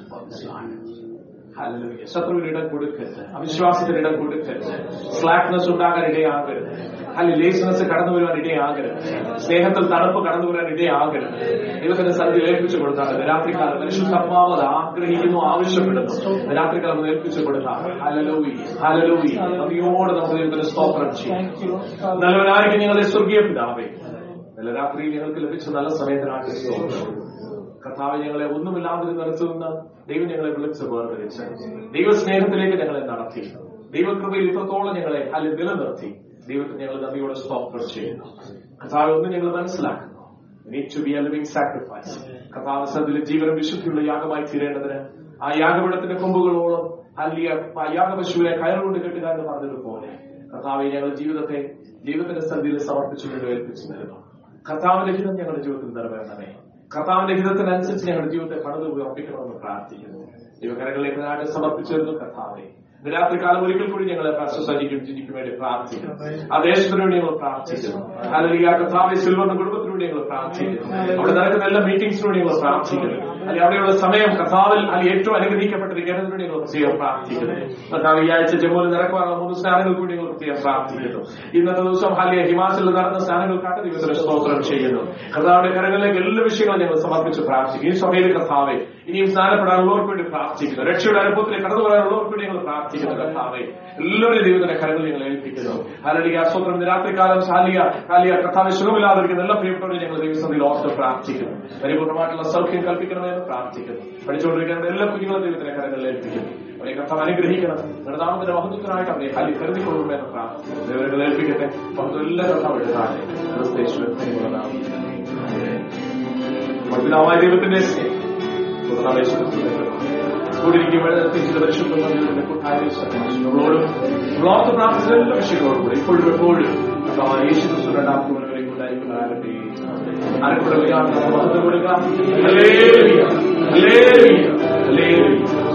Hallelujah. Hallelujah. Submit ourselves before this Lord. Hallelujah. ശത്രുവിന് ഇടം കൊടുക്കരുത്. അവിശ്വാസത്തിന് ഇടം കൊടുക്കരുത്. സ്ലാക്നെസ് ഉണ്ടാകാൻ ഇടയാകരുത് അല്ലെ ലേസിനെസ് കടന്നു വരുവാൻ ഇടയാകരുത് സ്നേഹത്തിൽ തണുപ്പ് കടന്നു വരാൻ ഇടയാകരുത് ദൈവത്തിന്റെ സന്ധി ഏൽപ്പിച്ചു കൊടുത്താണ്. രാത്രിക്കാലം പരിശുദ്ധാത്മാവ് അത് ആഗ്രഹിക്കുന്നു ആവശ്യപ്പെടുന്നു. രാത്രിക്കാലം ഏൽപ്പിച്ചു കൊടുത്താണ്. ഹലലോയി ഹലലോയി നദിയോട് നമുക്ക് ദൈവത്തിന്റെ സ്തോത്രം ചെയ്യാം. നല്ലവനായിരിക്കും നിങ്ങളുടെ സ്വർഗീയ പിതാവേ. നല്ല രാത്രിയിൽ ഞങ്ങൾക്ക് ലഭിച്ച നല്ല സമയത്തിനാണ് സ്തോത്രം. കർത്താവ് ഞങ്ങളെ ഒന്നുമില്ലാതെ നിന്ന് ദൈവം ഞങ്ങളെ വിളിച്ച് വേർതിരിച്ച് ദൈവസ്നേഹത്തിലേക്ക് ഞങ്ങളെ നടത്തി. ദൈവകൃപയിൽ ഇത്രത്തോളം ഞങ്ങളെ അതിൽ നിലനിർത്തി. ദൈവത്തിന് ഞങ്ങൾ നന്ദിയോടെ സ്തോത്രം ചെയ്യുന്നു. കർത്താവ് ഒന്ന് ഞങ്ങൾ മനസ്സിലാക്കുന്നു. ടു ബി എ സാക്രിഫൈസ് കർത്താവ് സന്ധിലെ ജീവനും വിശുദ്ധിയുള്ള യാഗമായി തീരേണ്ടതിന് ആ യാഗപീഠത്തിന്റെ കൊമ്പുകളോളം അല്ലിയ ആ യാഗപശുവിനെ കയറുകൊണ്ട് കെട്ടുക എന്ന് പറഞ്ഞതുപോലെ കർത്താവെ ഞങ്ങളുടെ ജീവിതത്തെ ദൈവത്തിന്റെ സന്ധിയിൽ സമർപ്പിച്ചുകൊണ്ട് ഏൽപ്പിച്ചു തരുന്നു. കർത്താവിന്റെ ഹിതം ഞങ്ങളുടെ ജീവിതത്തിൽ കർത്താവിന്റെ ഹിതത്തിനനുസരിച്ച് ഞങ്ങളുടെ ജീവിതത്തെ പണിത് അർപ്പിക്കണമെന്ന് പ്രാർത്ഥിക്കുന്നു. ദൈവകരങ്ങളിലേക്ക് നാട് സമർപ്പിച്ചു തരുന്നു കർത്താവെ. ഇന്ന് രാത്രികാലം ഒരിക്കൽ കൂടി ഞങ്ങൾ സൊസൈറ്റിക്കും ചിന്തിക്കും വേണ്ടി പ്രാർത്ഥിക്കുന്നു ആ ദേശത്തിനു വേണ്ടി ഞങ്ങൾ പ്രാർത്ഥിക്കുന്നു. അല്ലെങ്കിൽ ആ കഥാവി സിൽവറിന്റെ കുടുംബത്തിന് വേണ്ടി ഞങ്ങൾ പ്രാർത്ഥിക്കുന്നു. അവിടെ നടക്കുന്ന എല്ലാ മീറ്റിംഗ്സിന് വേണ്ടി ഞങ്ങൾ പ്രാർത്ഥിക്കുന്നു. അല്ലെങ്കിൽ അവിടെയുള്ള സമയം കഥാവിൽ അല്ലെങ്കിൽ ഏറ്റവും അനുഗ്രഹിക്കപ്പെട്ടിരിക്കുന്നതിന് വേണ്ടി ഞങ്ങൾ പ്രത്യേകം പ്രാർത്ഥിക്കുന്നു. കഥാവ് ഈ ആഴ്ച ജമ്മുവിൽ നടക്കുവാനുള്ള മൂന്ന് സ്നാനങ്ങൾക്ക് വേണ്ടി ഞങ്ങൾ പ്രത്യേകം പ്രാർത്ഥിക്കുന്നു. ഇന്നത്തെ ദിവസം ഹാലിയ ഹിമാചലിൽ നടന്ന സ്നാനങ്ങൾക്കാട്ട് ദൈവത്തിന് സ്തോത്രം ചെയ്യുന്നു. കഥാവിടെ കരങ്ങളിലേക്ക് എല്ലാ വിഷയങ്ങളും ഞങ്ങൾ സമർപ്പിച്ച് പ്രാർത്ഥിക്കും ഈ സമയത്ത് കഥാവെ ഇനിയും സ്നാനപ്പെടാനുള്ളവർക്ക് വേണ്ടി പ്രാർത്ഥിക്കുന്നു. രക്ഷയുടെ അനുഭവത്തിലേക്ക് കടന്നു പറയാനുള്ളവർക്ക് വേണ്ടി ഞങ്ങൾ പ്രാർത്ഥിക്കുന്നു. കർത്താവെ എല്ലാവരും ദൈവത്തിന്റെ കരങ്ങൾ ഞങ്ങൾ ഏൽപ്പിക്കുന്നു. അല്ലെങ്കിൽ രാത്രി രാത്രികാലം ശാലിയ കാലിയ കർത്താവ് സുഖമില്ലാതിരിക്കുന്ന എല്ലാ പ്രിയപ്പെട്ടവരും ഞങ്ങൾ ദൈവസ്ഥയിൽ ഓർത്ത് പ്രാർത്ഥിക്കുന്നു. പരിപൂർണമായിട്ടുള്ള സൗഖ്യം കൽപ്പിക്കണമെന്ന് പ്രാർത്ഥിക്കുന്നു. പഠിച്ചുകൊണ്ടിരിക്കുന്ന എല്ലാ കുഞ്ഞുങ്ങളും ദൈവത്തിന്റെ കരങ്ങളിൽ ഏൽപ്പിക്കുന്നു. അവരെ കർത്താവ് അനുഗ്രഹിക്കണം. നിങ്ങളുടെ നാമത്തിന്റെ മഹത്വത്തിനായിട്ട് അവരെ കലി കരുതിക്കൊള്ളുമെന്ന് പ്രാർത്ഥിക്കുന്നു. ഏൽപ്പിക്കട്ടെ. മഹത്വം എല്ലാ കർത്താവ് ക്രിസ്തേശ്വരൻ പിതാവായ ദൈവത്തിന്റെ സ്നേഹം. കൂടിയിരിക്കുമ്പോഴും ബ്ലോക്ക് പ്രാർത്ഥിച്ച എല്ലാ വിഷയങ്ങളോടും കൂടെ ഇപ്പോഴും എപ്പോഴും യേശു ക്രിസ്തു രണ്ടാമത്തെ വരെ ഉണ്ടായിരിക്കുന്നതാകട്ടെ ആരെക്കൂടെ മഹത്വം കൊടുക്കാം. ഹല്ലേലൂയ. ഹല്ലേലൂയ. ഹല്ലേലൂയ.